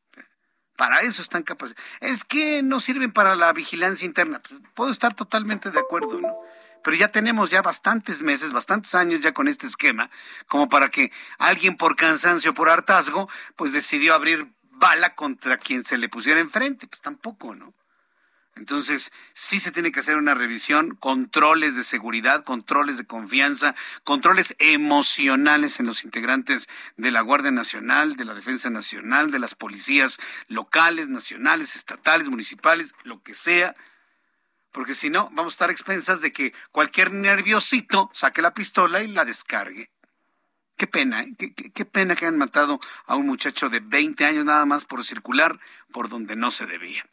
Para eso están capacitados. Es que no sirven para la vigilancia interna. Pues, puedo estar totalmente de acuerdo, ¿no? Pero ya tenemos ya bastantes meses, bastantes años ya con este esquema, como para que alguien por cansancio, por hartazgo, pues decidió abrir bala contra quien se le pusiera enfrente. Pues tampoco, ¿no? Entonces, sí se tiene que hacer una revisión, controles de seguridad, controles de confianza, controles emocionales en los integrantes de la Guardia Nacional, de la Defensa Nacional, de las policías locales, nacionales, estatales, municipales, lo que sea, porque si no, vamos a estar expensas de que cualquier nerviosito saque la pistola y la descargue. Qué pena, ¿eh? qué, qué, pena que han matado a un muchacho de 20 años nada más por circular por donde no se debía.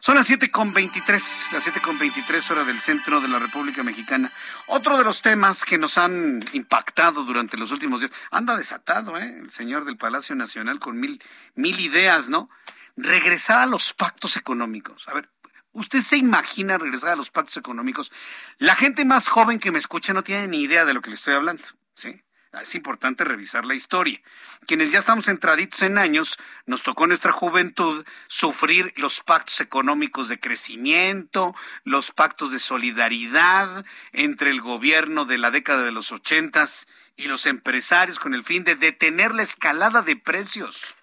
Son las siete con veintitrés, las siete con veintitrés hora del centro de la República Mexicana. Otro de los temas que nos han impactado durante los últimos días, anda desatado, ¿eh? El señor del Palacio Nacional con mil, mil ideas, ¿no? Regresar a los pactos económicos. A ver, ¿usted se imagina regresar a los pactos económicos? La gente más joven que me escucha no tiene ni idea de lo que le estoy hablando, ¿sí? Es importante revisar la historia. Quienes ya estamos entraditos en años, nos tocó en nuestra juventud sufrir los pactos económicos de crecimiento, los pactos de solidaridad entre el gobierno de la década de los ochentas y los empresarios con el fin de detener la escalada de precios.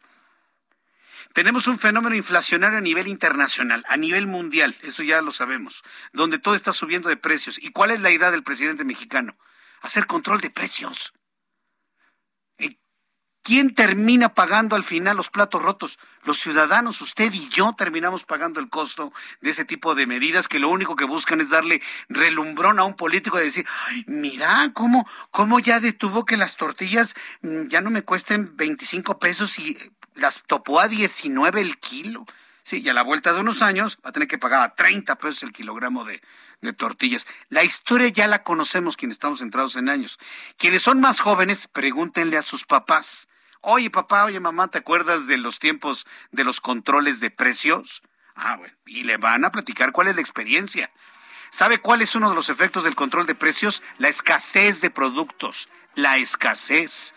Tenemos un fenómeno inflacionario a nivel internacional, a nivel mundial, eso ya lo sabemos, donde todo está subiendo de precios. ¿Y cuál es la idea del presidente mexicano? Hacer control de precios. ¿Quién termina pagando al final los platos rotos? Los ciudadanos, usted y yo terminamos pagando el costo de ese tipo de medidas que lo único que buscan es darle relumbrón a un político de decir, Ay, mira cómo, cómo ya detuvo que las tortillas mm, ya no me cuesten 25 pesos y las topó a 19 el kilo. Sí, y a la vuelta de unos años va a tener que pagar a 30 pesos el kilogramo de, tortillas. La historia ya la conocemos quienes estamos centrados en años. Quienes son más jóvenes, pregúntenle a sus papás Oye, papá, oye, mamá, ¿te acuerdas de los tiempos de los controles de precios? Ah, bueno, y le van a platicar cuál es la experiencia. ¿Sabe cuál es uno de los efectos del control de precios? La escasez de productos, la escasez.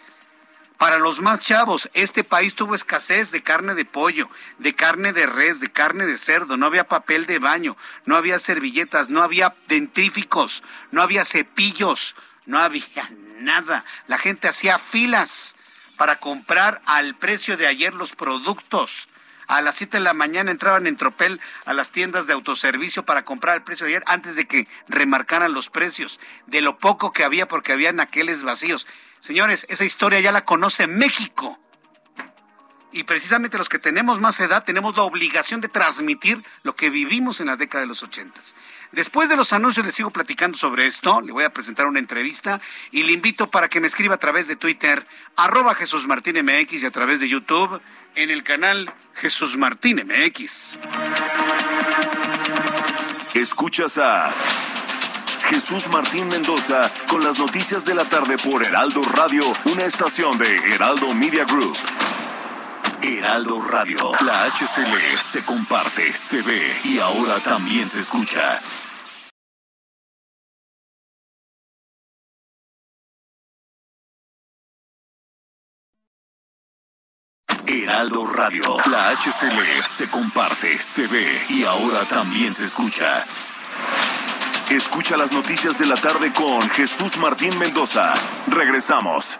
Para los más chavos, este país tuvo escasez de carne de pollo, de carne de res, de carne de cerdo, no había papel de baño, no había servilletas, no había dentríficos, no había cepillos, no había nada. La gente hacía filas para comprar al precio de ayer los productos. A las 7 de la mañana entraban en tropel a las tiendas de autoservicio para comprar el precio de ayer antes de que remarcaran los precios de lo poco que había porque habían aqueles vacíos. Señores, esa historia ya la conoce México y precisamente los que tenemos más edad tenemos la obligación de transmitir lo que vivimos en la década de los ochentas. Después de los anuncios les sigo platicando sobre esto, le voy a presentar una entrevista y le invito para que me escriba a través de Twitter, arroba Jesús Martín MX y a través de YouTube en el canal Jesús Martín MX. Escuchas a Jesús Martín Mendoza con las noticias de la tarde por Heraldo Radio, una estación de Heraldo Media Group. Heraldo Radio. La HCL se comparte, se ve y ahora también se escucha. Heraldo Radio. La HCL se comparte, se ve y ahora también se escucha. Escucha las noticias de la tarde con Jesús Martín Mendoza. Regresamos.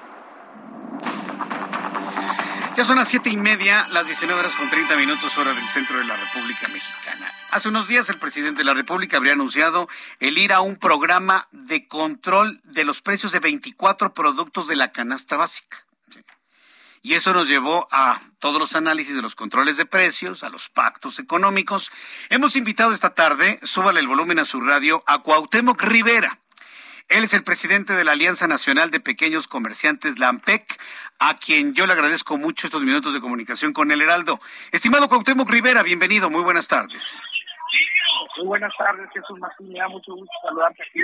Ya son las siete y media, las 19 horas con 30 minutos hora del centro de la República Mexicana. Hace unos días el presidente de la República habría anunciado el ir a un programa de control de los precios de 24 productos de la canasta básica. Y eso nos llevó a todos los análisis de los controles de precios, a los pactos económicos. Hemos invitado esta tarde, súbale el volumen a su radio, a Cuauhtémoc Rivera. Él es el presidente de la Alianza Nacional de Pequeños Comerciantes, la AMPEC, a quien yo le agradezco mucho estos minutos de comunicación con el Heraldo. Estimado Cuauhtémoc Rivera, bienvenido, muy buenas tardes. Muy buenas tardes, Jesús Martín. Me da mucho gusto saludarte aquí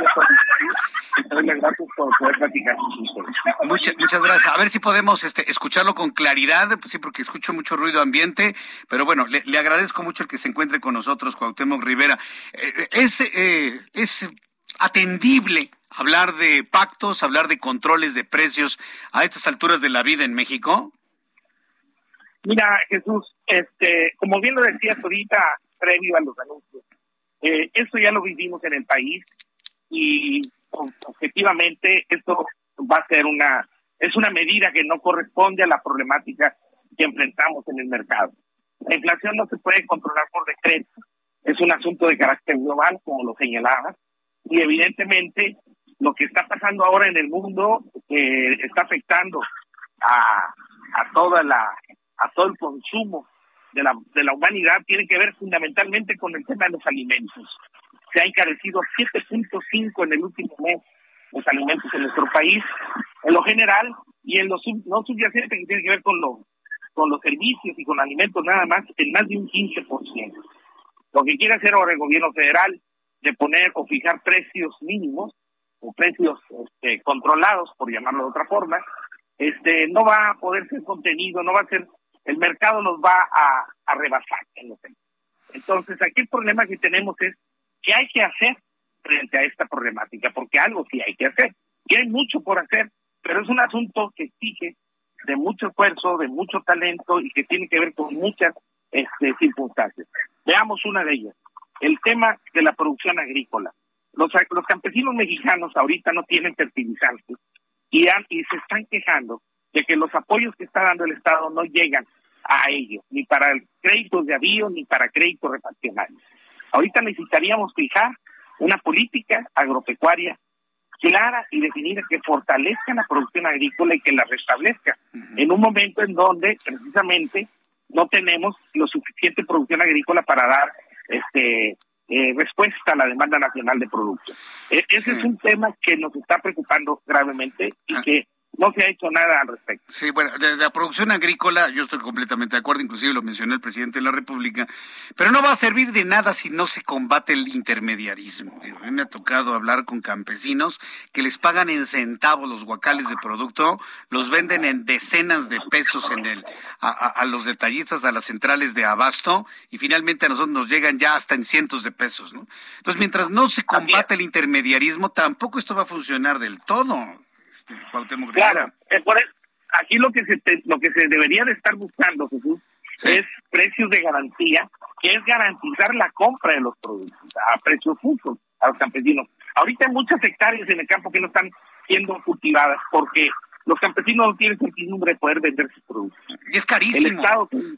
doy las gracias por poder platicar con ustedes. Muchas, muchas gracias. A ver si podemos este, escucharlo con claridad, pues sí, porque escucho mucho ruido ambiente, pero bueno, le, le agradezco mucho el que se encuentre con nosotros, Cuauhtémoc Rivera. Eh, es, eh, es atendible hablar de pactos, hablar de controles de precios a estas alturas de la vida en México? Mira, Jesús, este, como bien lo decías ahorita, previo a los anuncios, eh, esto ya lo vivimos en el país y objetivamente esto va a ser una, es una medida que no corresponde a la problemática que enfrentamos en el mercado. La inflación no se puede controlar por decreto, es un asunto de carácter global, como lo señalabas, y evidentemente lo que está pasando ahora en el mundo eh, está afectando a, a toda la a todo el consumo de la, de la humanidad tiene que ver fundamentalmente con el tema de los alimentos. Se ha encarecido 7.5 en el último mes los alimentos en nuestro país, en lo general, y en lo no subyacente que tiene que ver con, lo, con los servicios y con alimentos nada más, en más de un 15%. Lo que quiere hacer ahora el gobierno federal de poner o fijar precios mínimos o precios este, controlados, por llamarlo de otra forma, este, no va a poder ser contenido, no va a ser, el mercado nos va a, a rebasar. Entonces, aquí el problema que tenemos es qué hay que hacer frente a esta problemática, porque algo sí hay que hacer, y hay mucho por hacer, pero es un asunto que exige de mucho esfuerzo, de mucho talento y que tiene que ver con muchas este, circunstancias. Veamos una de ellas, el tema de la producción agrícola. Los, los campesinos mexicanos ahorita no tienen fertilizantes y, y se están quejando de que los apoyos que está dando el Estado no llegan a ellos, ni para créditos de avío, ni para créditos refaccionarios. Ahorita necesitaríamos fijar una política agropecuaria clara y definida que fortalezca la producción agrícola y que la restablezca en un momento en donde precisamente no tenemos lo suficiente producción agrícola para dar este eh, respuesta a la demanda nacional de productos. E, ese es un tema que nos está preocupando gravemente y ah. que no se ha hecho nada al respecto. Sí, bueno, de la producción agrícola yo estoy completamente de acuerdo, inclusive lo mencionó el presidente de la República, pero no va a servir de nada si no se combate el intermediarismo. A mí me ha tocado hablar con campesinos que les pagan en centavos los guacales de producto, los venden en decenas de pesos en el a, a los detallistas, a las centrales de abasto y finalmente a nosotros nos llegan ya hasta en cientos de pesos, ¿no? Entonces, mientras no se combate el intermediarismo, tampoco esto va a funcionar del todo. Este, claro, eh, aquí lo que se lo que se debería de estar buscando, Jesús, es precios de garantía, que es garantizar la compra de los productos a precios justos a los campesinos. Ahorita hay muchas hectáreas en el campo que no están siendo cultivadas porque los campesinos no tienen certidumbre de poder vender sus productos. Y es carísimo.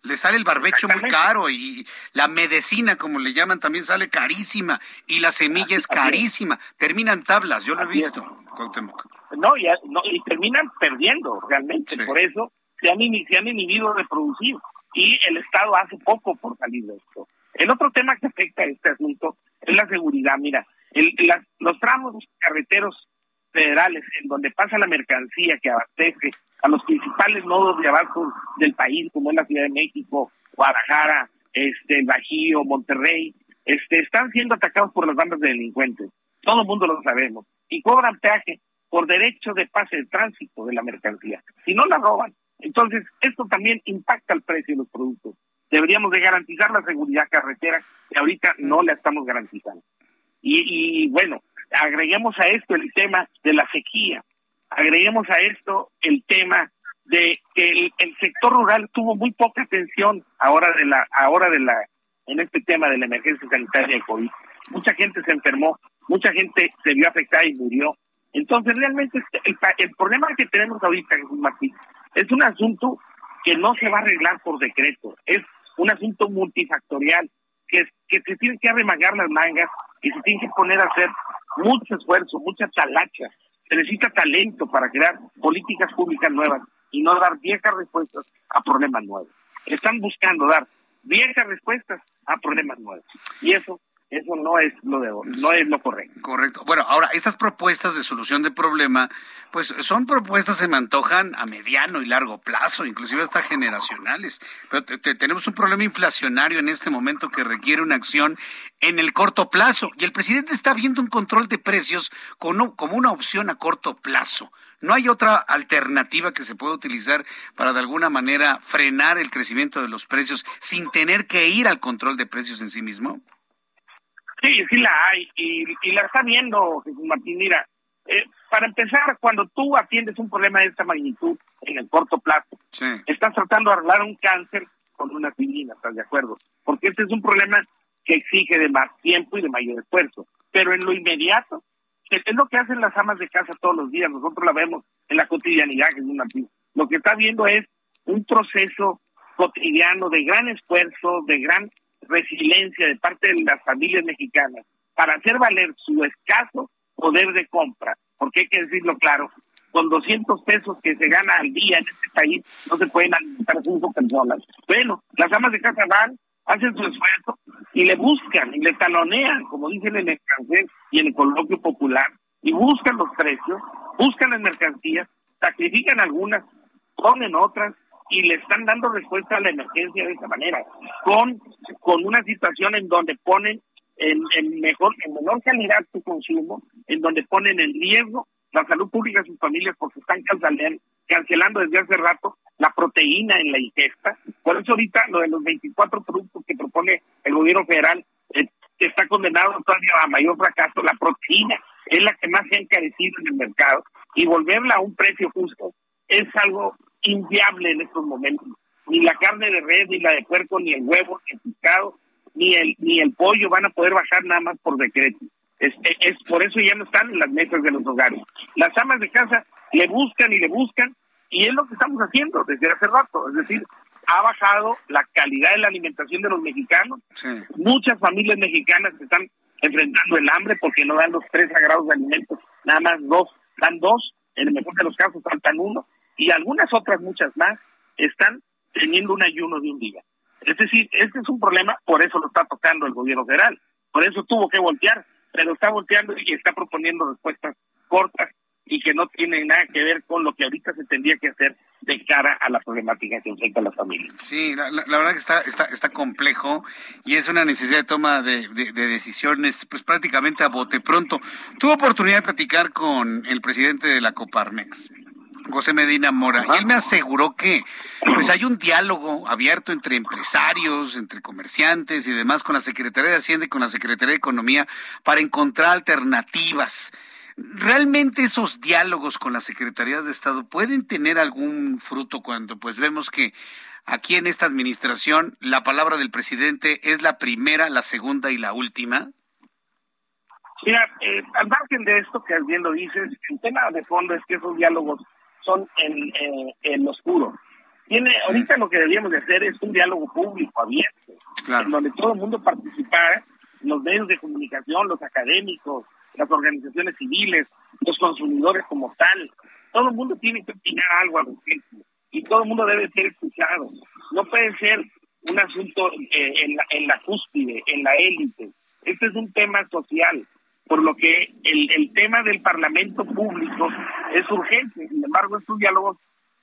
le sale el barbecho muy caro y la medicina, como le llaman, también sale carísima y la semilla es carísima. Terminan tablas, yo lo he visto. No, y, no, y terminan perdiendo realmente. Por eso se han, se han inhibido de producir y el Estado hace poco por salir de esto. El otro tema que afecta a este asunto es la seguridad. Mira, el, los tramos carreteros federales en donde pasa la mercancía que abastece a los principales nodos de abajo del país, como es la Ciudad de México, Guadalajara, este, Bajío, Monterrey, este, están siendo atacados por las bandas de delincuentes. Todo el mundo lo sabemos. Y cobran peaje por derecho de pase de tránsito de la mercancía. Si no la roban, entonces esto también impacta el precio de los productos. Deberíamos de garantizar la seguridad carretera que ahorita no la estamos garantizando. Y, bueno, agreguemos a esto el tema de la sequía, agreguemos a esto el tema de que el, sector rural tuvo muy poca atención ahora de la ahora de la en este tema de la emergencia sanitaria de COVID. Mucha gente se enfermó, mucha gente se vio afectada y murió. Entonces, realmente este, el, problema que tenemos ahorita, Jesús Martín, es un asunto que no se va a arreglar por decreto, es un asunto multifactorial, que, que se tiene que arremagar las mangas y se tiene que poner a hacer mucho esfuerzo, mucha talacha. Se necesita talento para crear políticas públicas nuevas y no dar viejas respuestas a problemas nuevos. Están buscando dar viejas respuestas a problemas nuevos. Y eso eso no es lo de no es lo correcto. Correcto. Bueno, ahora estas propuestas de solución de problema, pues son propuestas se me antojan a mediano y largo plazo, inclusive hasta generacionales. Pero tenemos un problema inflacionario en este momento que requiere una acción en el corto plazo y el presidente está viendo un control de precios como, como una opción a corto plazo. ¿No hay otra alternativa que se pueda utilizar para de alguna manera frenar el crecimiento de los precios sin tener que ir al control de precios en sí mismo? Sí, sí la hay y, y la está viendo Jesús Martín. Mira, eh, para empezar, cuando tú atiendes un problema de esta magnitud en el corto plazo, estás tratando de arreglar un cáncer con una aspirina, ¿estás de acuerdo? Porque este es un problema que exige de más tiempo y de mayor esfuerzo. Pero en lo inmediato, es lo que hacen las amas de casa todos los días, nosotros la vemos en la cotidianidad, Jesús Martín. Lo que está viendo es un proceso cotidiano de gran esfuerzo, de gran resiliencia de parte de las familias mexicanas para hacer valer su escaso poder de compra, porque hay que decirlo claro, con 200 pesos que se gana al día en este país no se pueden alimentar cinco personas. Bueno, las amas de casa van, hacen su esfuerzo y le buscan y le talonean, como dicen en el francés y en el coloquio popular, y buscan los precios, buscan las mercancías, sacrifican algunas, ponen otras, y le están dando respuesta a la emergencia de esa manera, con, con una situación en donde ponen en, en mejor, en menor calidad su consumo, en donde ponen en riesgo la salud pública de sus familias porque están cancelando, cancelando desde hace rato la proteína en la ingesta. Por eso ahorita lo de los 24 productos que propone el gobierno federal eh, está condenado todavía a mayor fracaso. La proteína es la que más se ha encarecido en el mercado y volverla a un precio justo es algo inviable en estos momentos. Ni la carne de red, ni la de puerco, ni el huevo, ni el pescado, ni el, ni el pollo van a poder bajar nada más por decreto. Es, es por eso ya no están en las mesas de los hogares. Las amas de casa le buscan y le buscan y es lo que estamos haciendo desde hace rato. Es decir, ha bajado la calidad de la alimentación de los mexicanos. Muchas familias mexicanas están enfrentando el hambre porque no dan los tres sagrados de alimentos, nada más dos, dan dos, en el mejor de los casos faltan uno, y algunas otras, muchas más, están teniendo un ayuno de un día. Es decir, este es un problema, por eso lo está tocando el gobierno federal, por eso tuvo que voltear, pero está volteando y está proponiendo respuestas cortas y que no tienen nada que ver con lo que ahorita se tendría que hacer de cara a la problemática que enfrenta la familia. Sí, la, verdad que está, está, está complejo y es una necesidad de toma de, de, decisiones pues prácticamente a bote pronto. Tuve oportunidad de platicar con el presidente de la Coparmex. José Medina Mora, y él me aseguró que pues hay un diálogo abierto entre empresarios, entre comerciantes y demás con la Secretaría de Hacienda y con la Secretaría de Economía para encontrar alternativas ¿Realmente esos diálogos con las secretarías de Estado pueden tener algún fruto cuando pues vemos que aquí en esta administración la palabra del presidente es la primera, la segunda y la última? Mira, eh, al margen de esto que bien lo dices, el tema de fondo es que esos diálogos son en, eh, en oscuro. Tiene, ahorita lo que deberíamos de hacer es un diálogo público, abierto, en donde todo el mundo participara, los medios de comunicación, los académicos, las organizaciones civiles, los consumidores como tal. Todo el mundo tiene que opinar algo al respecto y todo el mundo debe ser escuchado. No puede ser un asunto eh, en, la, en la cúspide, en la élite. Este es un tema social, por lo que el, el tema del Parlamento público es urgente. Sin embargo, estos diálogos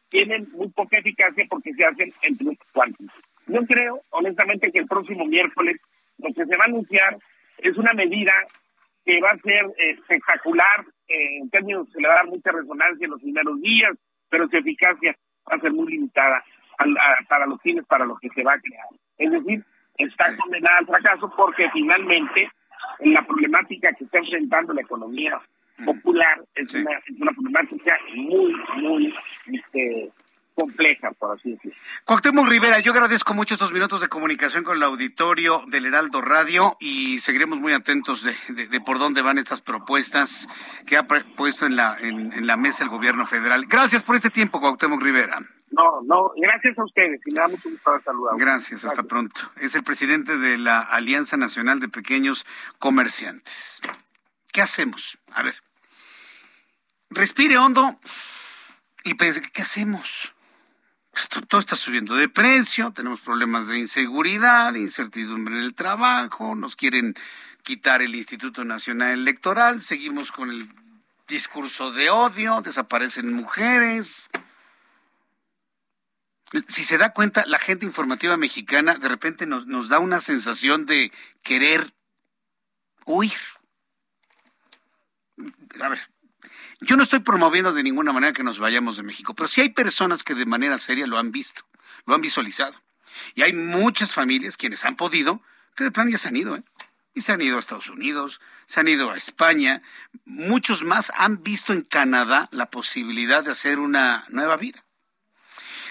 tienen muy poca eficacia porque se hacen entre los cuantos. Yo creo, honestamente, que el próximo miércoles lo que se va a anunciar es una medida que va a ser eh, espectacular, eh, en términos, se le va a dar mucha resonancia en los primeros días, pero su eficacia va a ser muy limitada para los fines para los que se va a crear. Es decir, está condenada al fracaso porque finalmente en la problemática que está enfrentando la economía popular es una, es una problemática muy, muy este, compleja, por así decirlo. Cuauhtémoc Rivera, yo agradezco mucho estos minutos de comunicación con el auditorio del Heraldo Radio y seguiremos muy atentos de, por dónde van estas propuestas que ha puesto en la, en, la mesa el gobierno federal. Gracias por este tiempo, Cuauhtémoc Rivera. No, no, gracias a ustedes y me da mucho gusto. Gracias, hasta pronto. Es el presidente de la Alianza Nacional de Pequeños Comerciantes. ¿Qué hacemos? A ver, respire hondo y pense, ¿qué hacemos? todo está subiendo de precio, tenemos problemas de inseguridad, incertidumbre en el trabajo, nos quieren quitar el Instituto Nacional Electoral, seguimos con el discurso de odio, desaparecen mujeres. Si se da cuenta, la gente informativa mexicana de repente nos, nos da una sensación de querer huir. A ver, yo no estoy promoviendo de ninguna manera que nos vayamos de México, pero sí hay personas que de manera seria lo han visto, lo han visualizado. Y hay muchas familias quienes han podido, que de plan ya se han ido, ¿eh? Y se han ido a Estados Unidos, se han ido a España. Muchos más han visto en Canadá la posibilidad de hacer una nueva vida.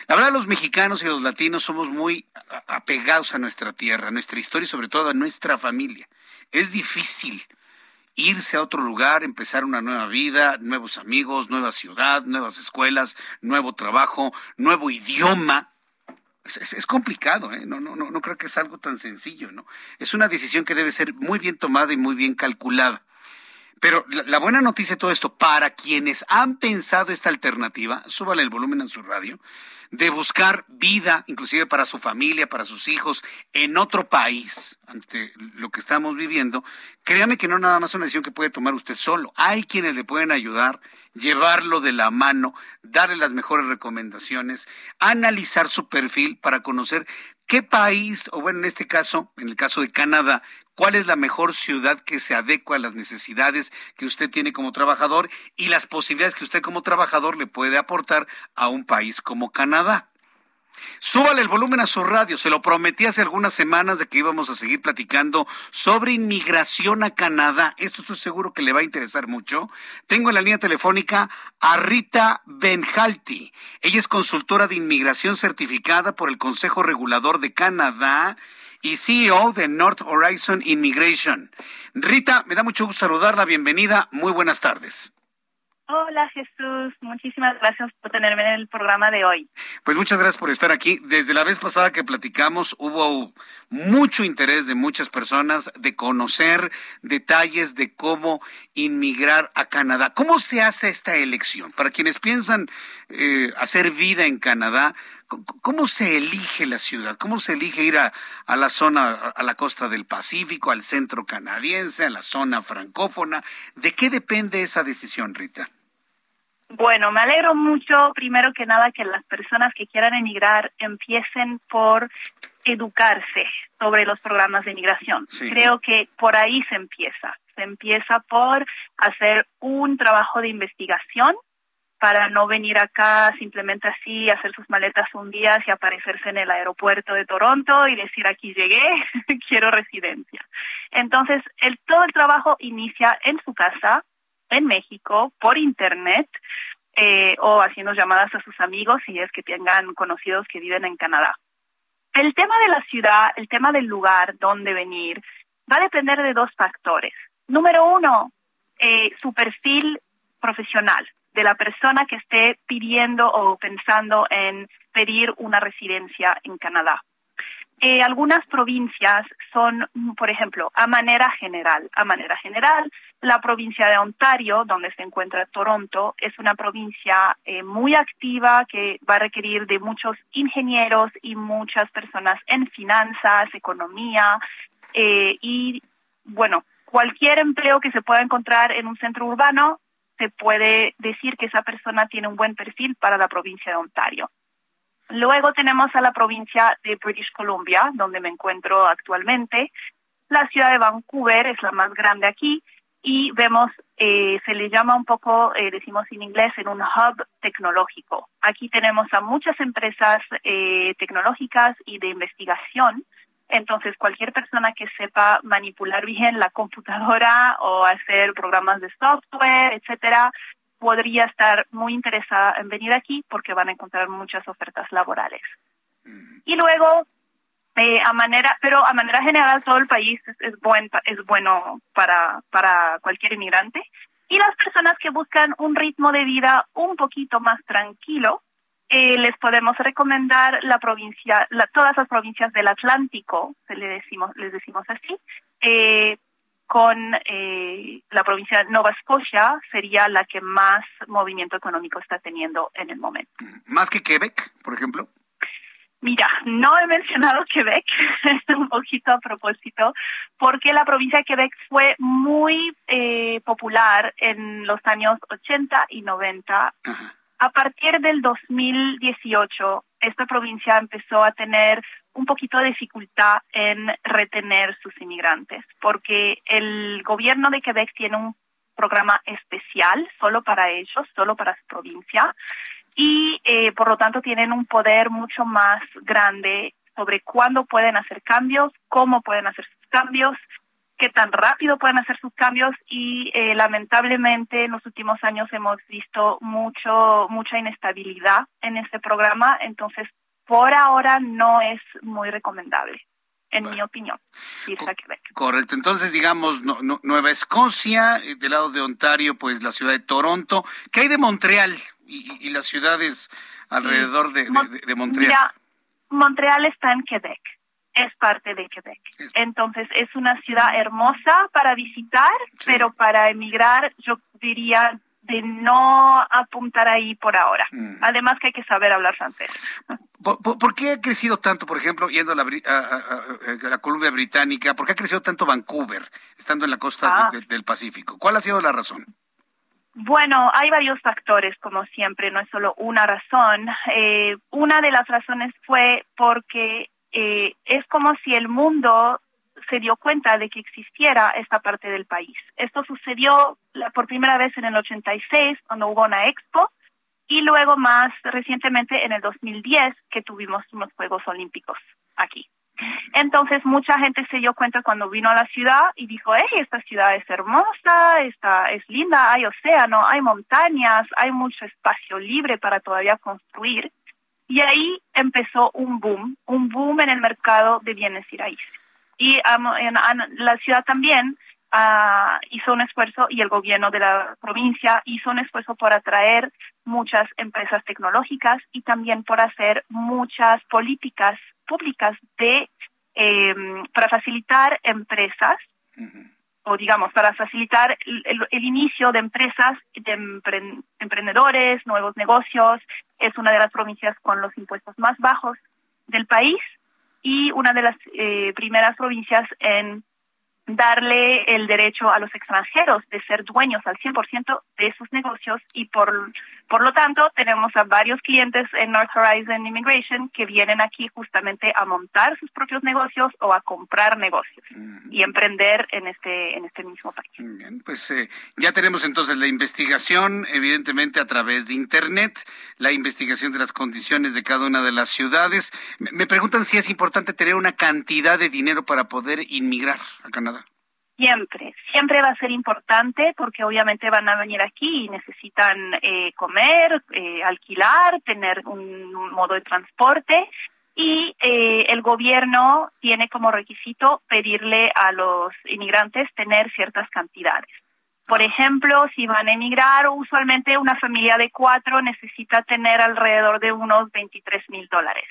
La verdad, los mexicanos y los latinos somos muy apegados a nuestra tierra, a nuestra historia y sobre todo a nuestra familia. Es difícil irse a otro lugar, empezar una nueva vida, nuevos amigos, nueva ciudad, nuevas escuelas, nuevo trabajo, nuevo idioma. Es, complicado, ¿eh? No, no, no, no creo que es algo tan sencillo, ¿no? Es una decisión que debe ser muy bien tomada y muy bien calculada. Pero la, buena noticia de todo esto, para quienes han pensado esta alternativa, súbale el volumen en su radio, de buscar vida, inclusive para su familia, para sus hijos, en otro país, ante lo que estamos viviendo, créame que no nada más una decisión que puede tomar usted solo. Hay quienes le pueden ayudar, llevarlo de la mano, darle las mejores recomendaciones, analizar su perfil para conocer qué país, o bueno, en este caso, en el caso de Canadá, cuál es la mejor ciudad que se adecua a las necesidades que usted tiene como trabajador y las posibilidades que usted como trabajador le puede aportar a un país como Canadá. Súbale el volumen a su radio. Se lo prometí hace algunas semanas de que íbamos a seguir platicando sobre inmigración a Canadá. Esto estoy seguro que le va a interesar mucho. Tengo en la línea telefónica a Rita Benjalti. Ella es consultora de inmigración certificada por el Consejo Regulador de Canadá y CEO de North Horizon Immigration. Rita, me da mucho gusto saludarla. Bienvenida. Muy buenas tardes. Hola Jesús, muchísimas gracias por tenerme en el programa de hoy. Pues muchas gracias por estar aquí. Desde la vez pasada que platicamos hubo mucho interés de muchas personas de conocer detalles de cómo inmigrar a Canadá. ¿Cómo se hace esta elección? Para quienes piensan eh, hacer vida en Canadá, ¿Cómo se elige la ciudad? ¿Cómo se elige ir a, la zona, a la costa del Pacífico, al centro canadiense, a la zona francófona? ¿De qué depende esa decisión, Rita? Bueno, me alegro mucho, primero que nada, que las personas que quieran emigrar empiecen por educarse sobre los programas de inmigración. Creo que por ahí se empieza. Se empieza por hacer un trabajo de investigación para no venir acá simplemente así, hacer sus maletas un día y aparecerse en el aeropuerto de Toronto y decir aquí llegué, quiero residencia. Entonces, todo el trabajo inicia en su casa, en México, por internet, eh, o haciendo llamadas a sus amigos si es que tengan conocidos que viven en Canadá. El tema de la ciudad, el tema del lugar donde venir, va a depender de dos factores. Número uno, eh, su perfil profesional de la persona que esté pidiendo o pensando en pedir una residencia en Canadá. Eh, algunas provincias son, por ejemplo, a manera general, a manera general, la provincia de Ontario, donde se encuentra Toronto, es una provincia eh, muy activa que va a requerir de muchos ingenieros y muchas personas en finanzas, economía eh, y, bueno, cualquier empleo que se pueda encontrar en un centro urbano se puede decir que esa persona tiene un buen perfil para la provincia de Ontario. Luego tenemos a la provincia de British Columbia, donde me encuentro actualmente. La ciudad de Vancouver es la más grande aquí y vemos, eh, se le llama un poco, eh, decimos en inglés, en un hub tecnológico. Aquí tenemos a muchas empresas eh, tecnológicas y de investigación entonces, cualquier persona que sepa manipular bien la computadora o hacer programas de software, etcétera, podría estar muy interesada en venir aquí porque van a encontrar muchas ofertas laborales. Y luego, eh, a manera, pero a manera general todo el país es, es, buen, es bueno para, para cualquier inmigrante. Y las personas que buscan un ritmo de vida un poquito más tranquilo, eh, les podemos recomendar la provincia, todas las provincias del Atlántico, se le decimos, les decimos así, eh, con eh, la provincia de Nova Scotia sería la que más movimiento económico está teniendo en el momento. ¿Más que Quebec, por ejemplo? Mira, no he mencionado Quebec, un poquito a propósito, porque la provincia de Quebec fue muy popular en los años 80 y 90. A partir del 2018, esta provincia empezó a tener un poquito de dificultad en retener sus inmigrantes, porque el gobierno de Quebec tiene un programa especial solo para ellos, solo para su provincia, y eh, por lo tanto tienen un poder mucho más grande sobre cuándo pueden hacer cambios, cómo pueden hacer sus cambios qué tan rápido pueden hacer sus cambios y eh, lamentablemente en los últimos años hemos visto mucho mucha inestabilidad en este programa, entonces por ahora no es muy recomendable en mi opinión, Correcto, entonces digamos Nueva Escocia, eh, del lado de Ontario, pues la ciudad de Toronto, ¿qué hay de Montreal y, las ciudades alrededor de, de, Montreal? Montreal está en Quebec es parte de Quebec. Entonces es una ciudad hermosa para visitar, pero para emigrar yo diría de no apuntar ahí por ahora. Mm. Además que hay que saber hablar francés. ¿Por, qué ha crecido tanto, por ejemplo, yendo a la, a, Columbia Británica, por qué ha crecido tanto Vancouver, estando en la costa ah. del Pacífico? ¿Cuál ha sido la razón? Bueno, hay varios factores, como siempre, no es solo una razón. Eh, una de las razones fue porque eh, es como si el mundo se dio cuenta de que existiera esta parte del país. Esto sucedió por primera vez en el 86, cuando hubo una expo, y luego más recientemente en el 2010, que tuvimos unos Juegos Olímpicos aquí. Entonces mucha gente se dio cuenta cuando vino a la ciudad y dijo, hey, esta ciudad es hermosa, esta es linda, hay océano, hay montañas, hay mucho espacio libre para todavía construir. Y ahí empezó un boom, un boom en el mercado de bienes y raíces. Y la ciudad también uh, hizo un esfuerzo y el gobierno de la provincia hizo un esfuerzo por atraer muchas empresas tecnológicas y también por hacer muchas políticas públicas de eh, para facilitar empresas o digamos para facilitar el, inicio de empresas de emprendedores nuevos negocios es una de las provincias con los impuestos más bajos del país y una de las eh, primeras provincias en darle el derecho a los extranjeros de ser dueños al 100% de sus negocios y por, por lo tanto tenemos a varios clientes en North Horizon Immigration que vienen aquí justamente a montar sus propios negocios o a comprar negocios y emprender en este en este mismo país. Bien, pues eh, ya tenemos entonces la investigación evidentemente a través de internet, la investigación de las condiciones de cada una de las ciudades. Me, preguntan si es importante tener una cantidad de dinero para poder inmigrar a Canadá. Siempre, siempre va a ser importante porque obviamente van a venir aquí y necesitan eh, comer, eh, alquilar, tener un, modo de transporte y eh, el gobierno tiene como requisito pedirle a los inmigrantes tener ciertas cantidades. Por ejemplo, si van a emigrar, usualmente una familia de cuatro necesita tener alrededor de unos 23 mil dólares.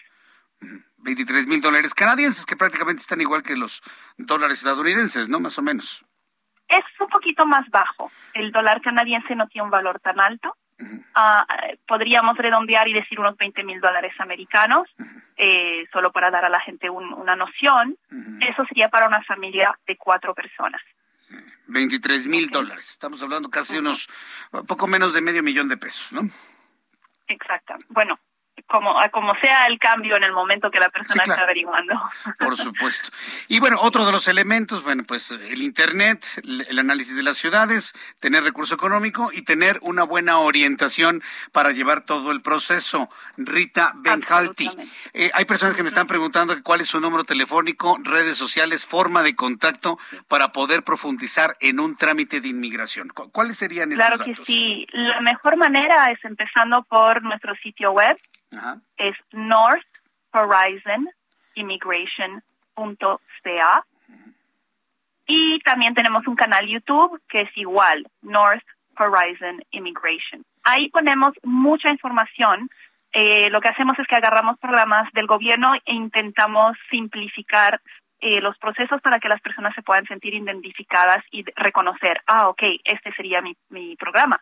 23 mil dólares canadienses, que prácticamente están igual que los dólares estadounidenses, ¿no? Más o menos. Es un poquito más bajo. El dólar canadiense no tiene un valor tan alto. Ah, podríamos redondear y decir unos 20 mil dólares americanos, eh, solo para dar a la gente una noción. Eso sería para una familia de cuatro personas. 23 mil dólares. Estamos hablando casi unos poco menos de medio millón de pesos, ¿no? Exacto. Bueno, como, como sea el cambio en el momento que la persona está averiguando. Por supuesto. Y bueno, otro de los elementos, bueno, pues el Internet, el análisis de las ciudades, tener recurso económico y tener una buena orientación para llevar todo el proceso. Rita Benjalti. Eh, hay personas que me están preguntando cuál es su número telefónico, redes sociales, forma de contacto para poder profundizar en un trámite de inmigración. ¿Cuáles serían estos Claro que sí. La mejor manera es empezando por nuestro sitio web es North Horizon. Y también tenemos un canal YouTube que es igual, North Horizon Immigration. Ahí ponemos mucha información. Eh, lo que hacemos es que agarramos programas del gobierno e intentamos simplificar eh, los procesos para que las personas se puedan sentir identificadas y reconocer, ah, ok, este sería mi, mi programa.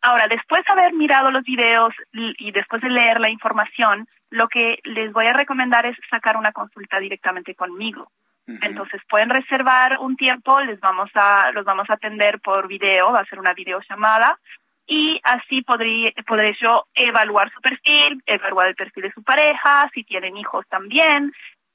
Ahora, después de haber mirado los videos y después de leer la información, lo que les voy a recomendar es sacar una consulta directamente conmigo. Entonces pueden reservar un tiempo, les vamos a los vamos a atender por video, va a ser una videollamada y así podré, podré yo evaluar su perfil, evaluar el perfil de su pareja, si tienen hijos también,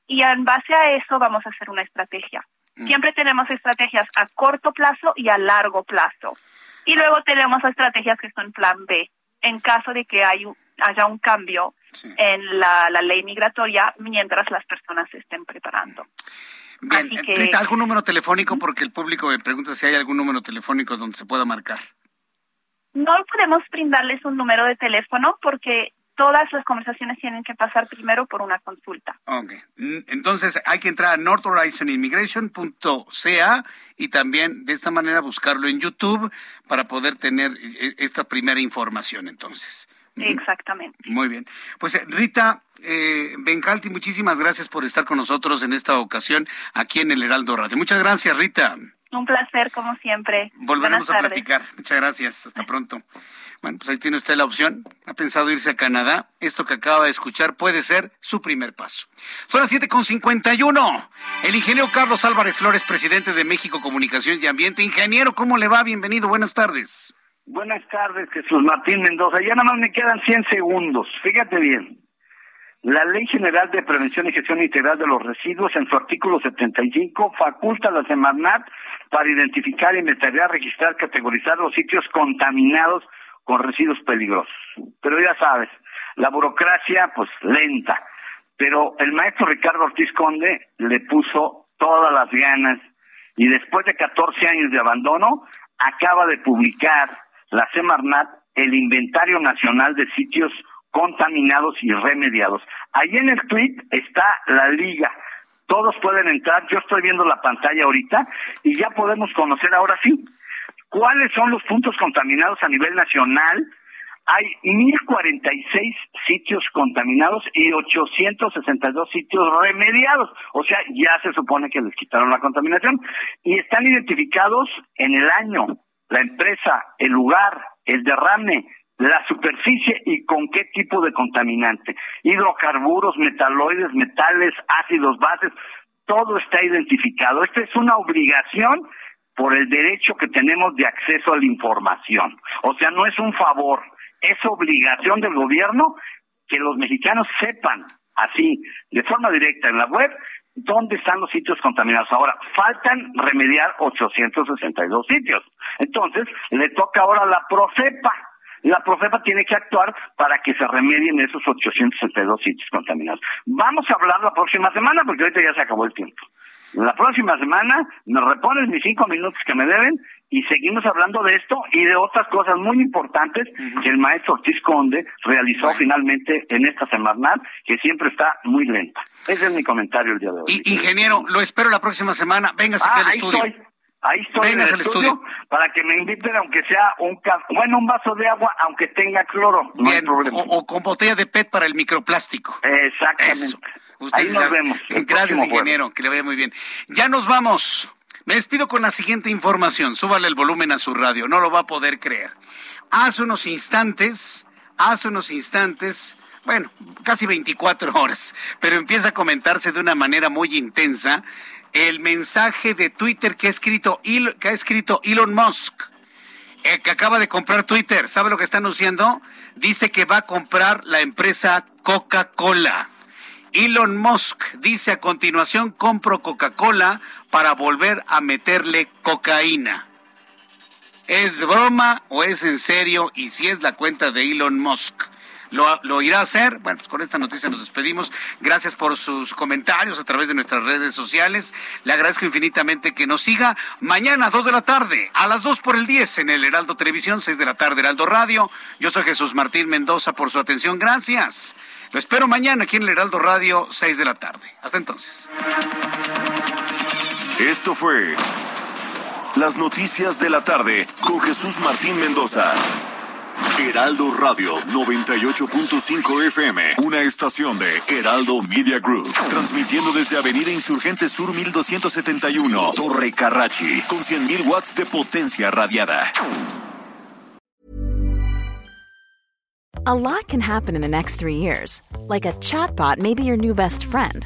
y en base a eso vamos a hacer una estrategia. Mm. Siempre tenemos estrategias a corto plazo y a largo plazo. Y luego tenemos estrategias que son plan B, en caso de que hay, haya un cambio en la, ley migratoria mientras las personas se estén preparando. Bien, Rita, ¿algún número telefónico? Porque el público me pregunta si hay algún número telefónico donde se pueda marcar. No podemos brindarles un número de teléfono porque todas las conversaciones tienen que pasar primero por una consulta. Ok. Entonces hay que entrar a northhorizoninmigration.ca y también de esta manera buscarlo en YouTube para poder tener eh, esta primera información entonces. Exactamente. Muy bien. Pues eh, Rita eh, Bencalti, muchísimas gracias por estar con nosotros en esta ocasión aquí en el Heraldo Radio. Muchas gracias, Rita. Un placer, como siempre. Volveremos a platicar. Muchas gracias. Hasta pronto. Bueno, pues ahí tiene usted la opción. ¿Ha pensado irse a Canadá? Esto que acaba de escuchar puede ser su primer paso. Son las 7.51. El ingeniero Carlos Álvarez Flores, presidente de México Comunicación y Ambiente. Ingeniero, ¿cómo le va? Bienvenido. Buenas tardes. Buenas tardes, Jesús Martín Mendoza. Ya nada más me quedan 100 segundos. Fíjate bien. La Ley General de Prevención y Gestión Integral de los Residuos, en su artículo 75, faculta a la Semarnat para identificar, investigar, registrar, categorizar los sitios contaminados con residuos peligrosos. Pero ya sabes, la burocracia, pues lenta. Pero el maestro Ricardo Ortiz Conde le puso todas las ganas y después de 14 años de abandono, acaba de publicar la Semarnat el Inventario Nacional de Sitios contaminados y remediados. Ahí en el tweet está la liga. Todos pueden entrar. Yo estoy viendo la pantalla ahorita y ya podemos conocer ahora sí cuáles son los puntos contaminados a nivel nacional. Hay 1046 sitios contaminados y 862 sitios remediados. O sea, ya se supone que les quitaron la contaminación y están identificados en el año, la empresa, el lugar, el derrame, la superficie y con qué tipo de contaminante. Hidrocarburos, metaloides, metales, ácidos, bases, todo está identificado. Esta es una obligación por el derecho que tenemos de acceso a la información. O sea, no es un favor, es obligación del gobierno que los mexicanos sepan así, de forma directa en la web, dónde están los sitios contaminados. Ahora, faltan remediar 862 sitios. Entonces, le toca ahora a la Profepa la Profepa tiene que actuar para que se remedien esos 862 sitios contaminados. Vamos a hablar la próxima semana porque ahorita ya se acabó el tiempo. La próxima semana me repones mis cinco minutos que me deben y seguimos hablando de esto y de otras cosas muy importantes que el maestro Ortiz Conde realizó finalmente en esta semana, que siempre está muy lenta. Ese es mi comentario el día de hoy. ingeniero, lo espero la próxima semana. Venga ah, al estudio. Ahí estoy en el estudio, para que me inviten, aunque sea un bueno, un vaso de agua, aunque tenga cloro. No hay problema. O, con botella de PET para el microplástico. Exactamente. Ahí nos vemos. Gracias, ingeniero. Que le vaya muy bien. Ya nos vamos. Me despido con la siguiente información. Súbale el volumen a su radio. No lo va a poder creer. Hace unos instantes, hace unos instantes, bueno, casi 24 horas, pero empieza a comentarse de una manera muy intensa el mensaje de Twitter que ha escrito, Elon Musk, que acaba de comprar Twitter. ¿Sabe lo que está anunciando? Dice que va a comprar la empresa Coca-Cola. Elon Musk dice a continuación, compro Coca-Cola para volver a meterle cocaína. ¿Es broma o es en serio? Y si es la cuenta de Elon Musk lo, irá a hacer. Bueno, pues con esta noticia nos despedimos. Gracias por sus comentarios a través de nuestras redes sociales. Le agradezco infinitamente que nos siga mañana a 2 de la tarde, a las 2 por el 10 en el Heraldo Televisión, 6 de la tarde Heraldo Radio. Yo soy Jesús Martín Mendoza por su atención. Gracias. Lo espero mañana aquí en el Heraldo Radio, 6 de la tarde. Hasta entonces. Esto fue Las Noticias de la Tarde con Jesús Martín Mendoza. Heraldo Radio 98.5 FM, una estación de Heraldo Media Group, transmitiendo desde Avenida Insurgente Sur 1271, Torre Carrachi, con 100.000 watts de potencia radiada. A lot can happen in the next three years, like a chatbot may be your new best friend.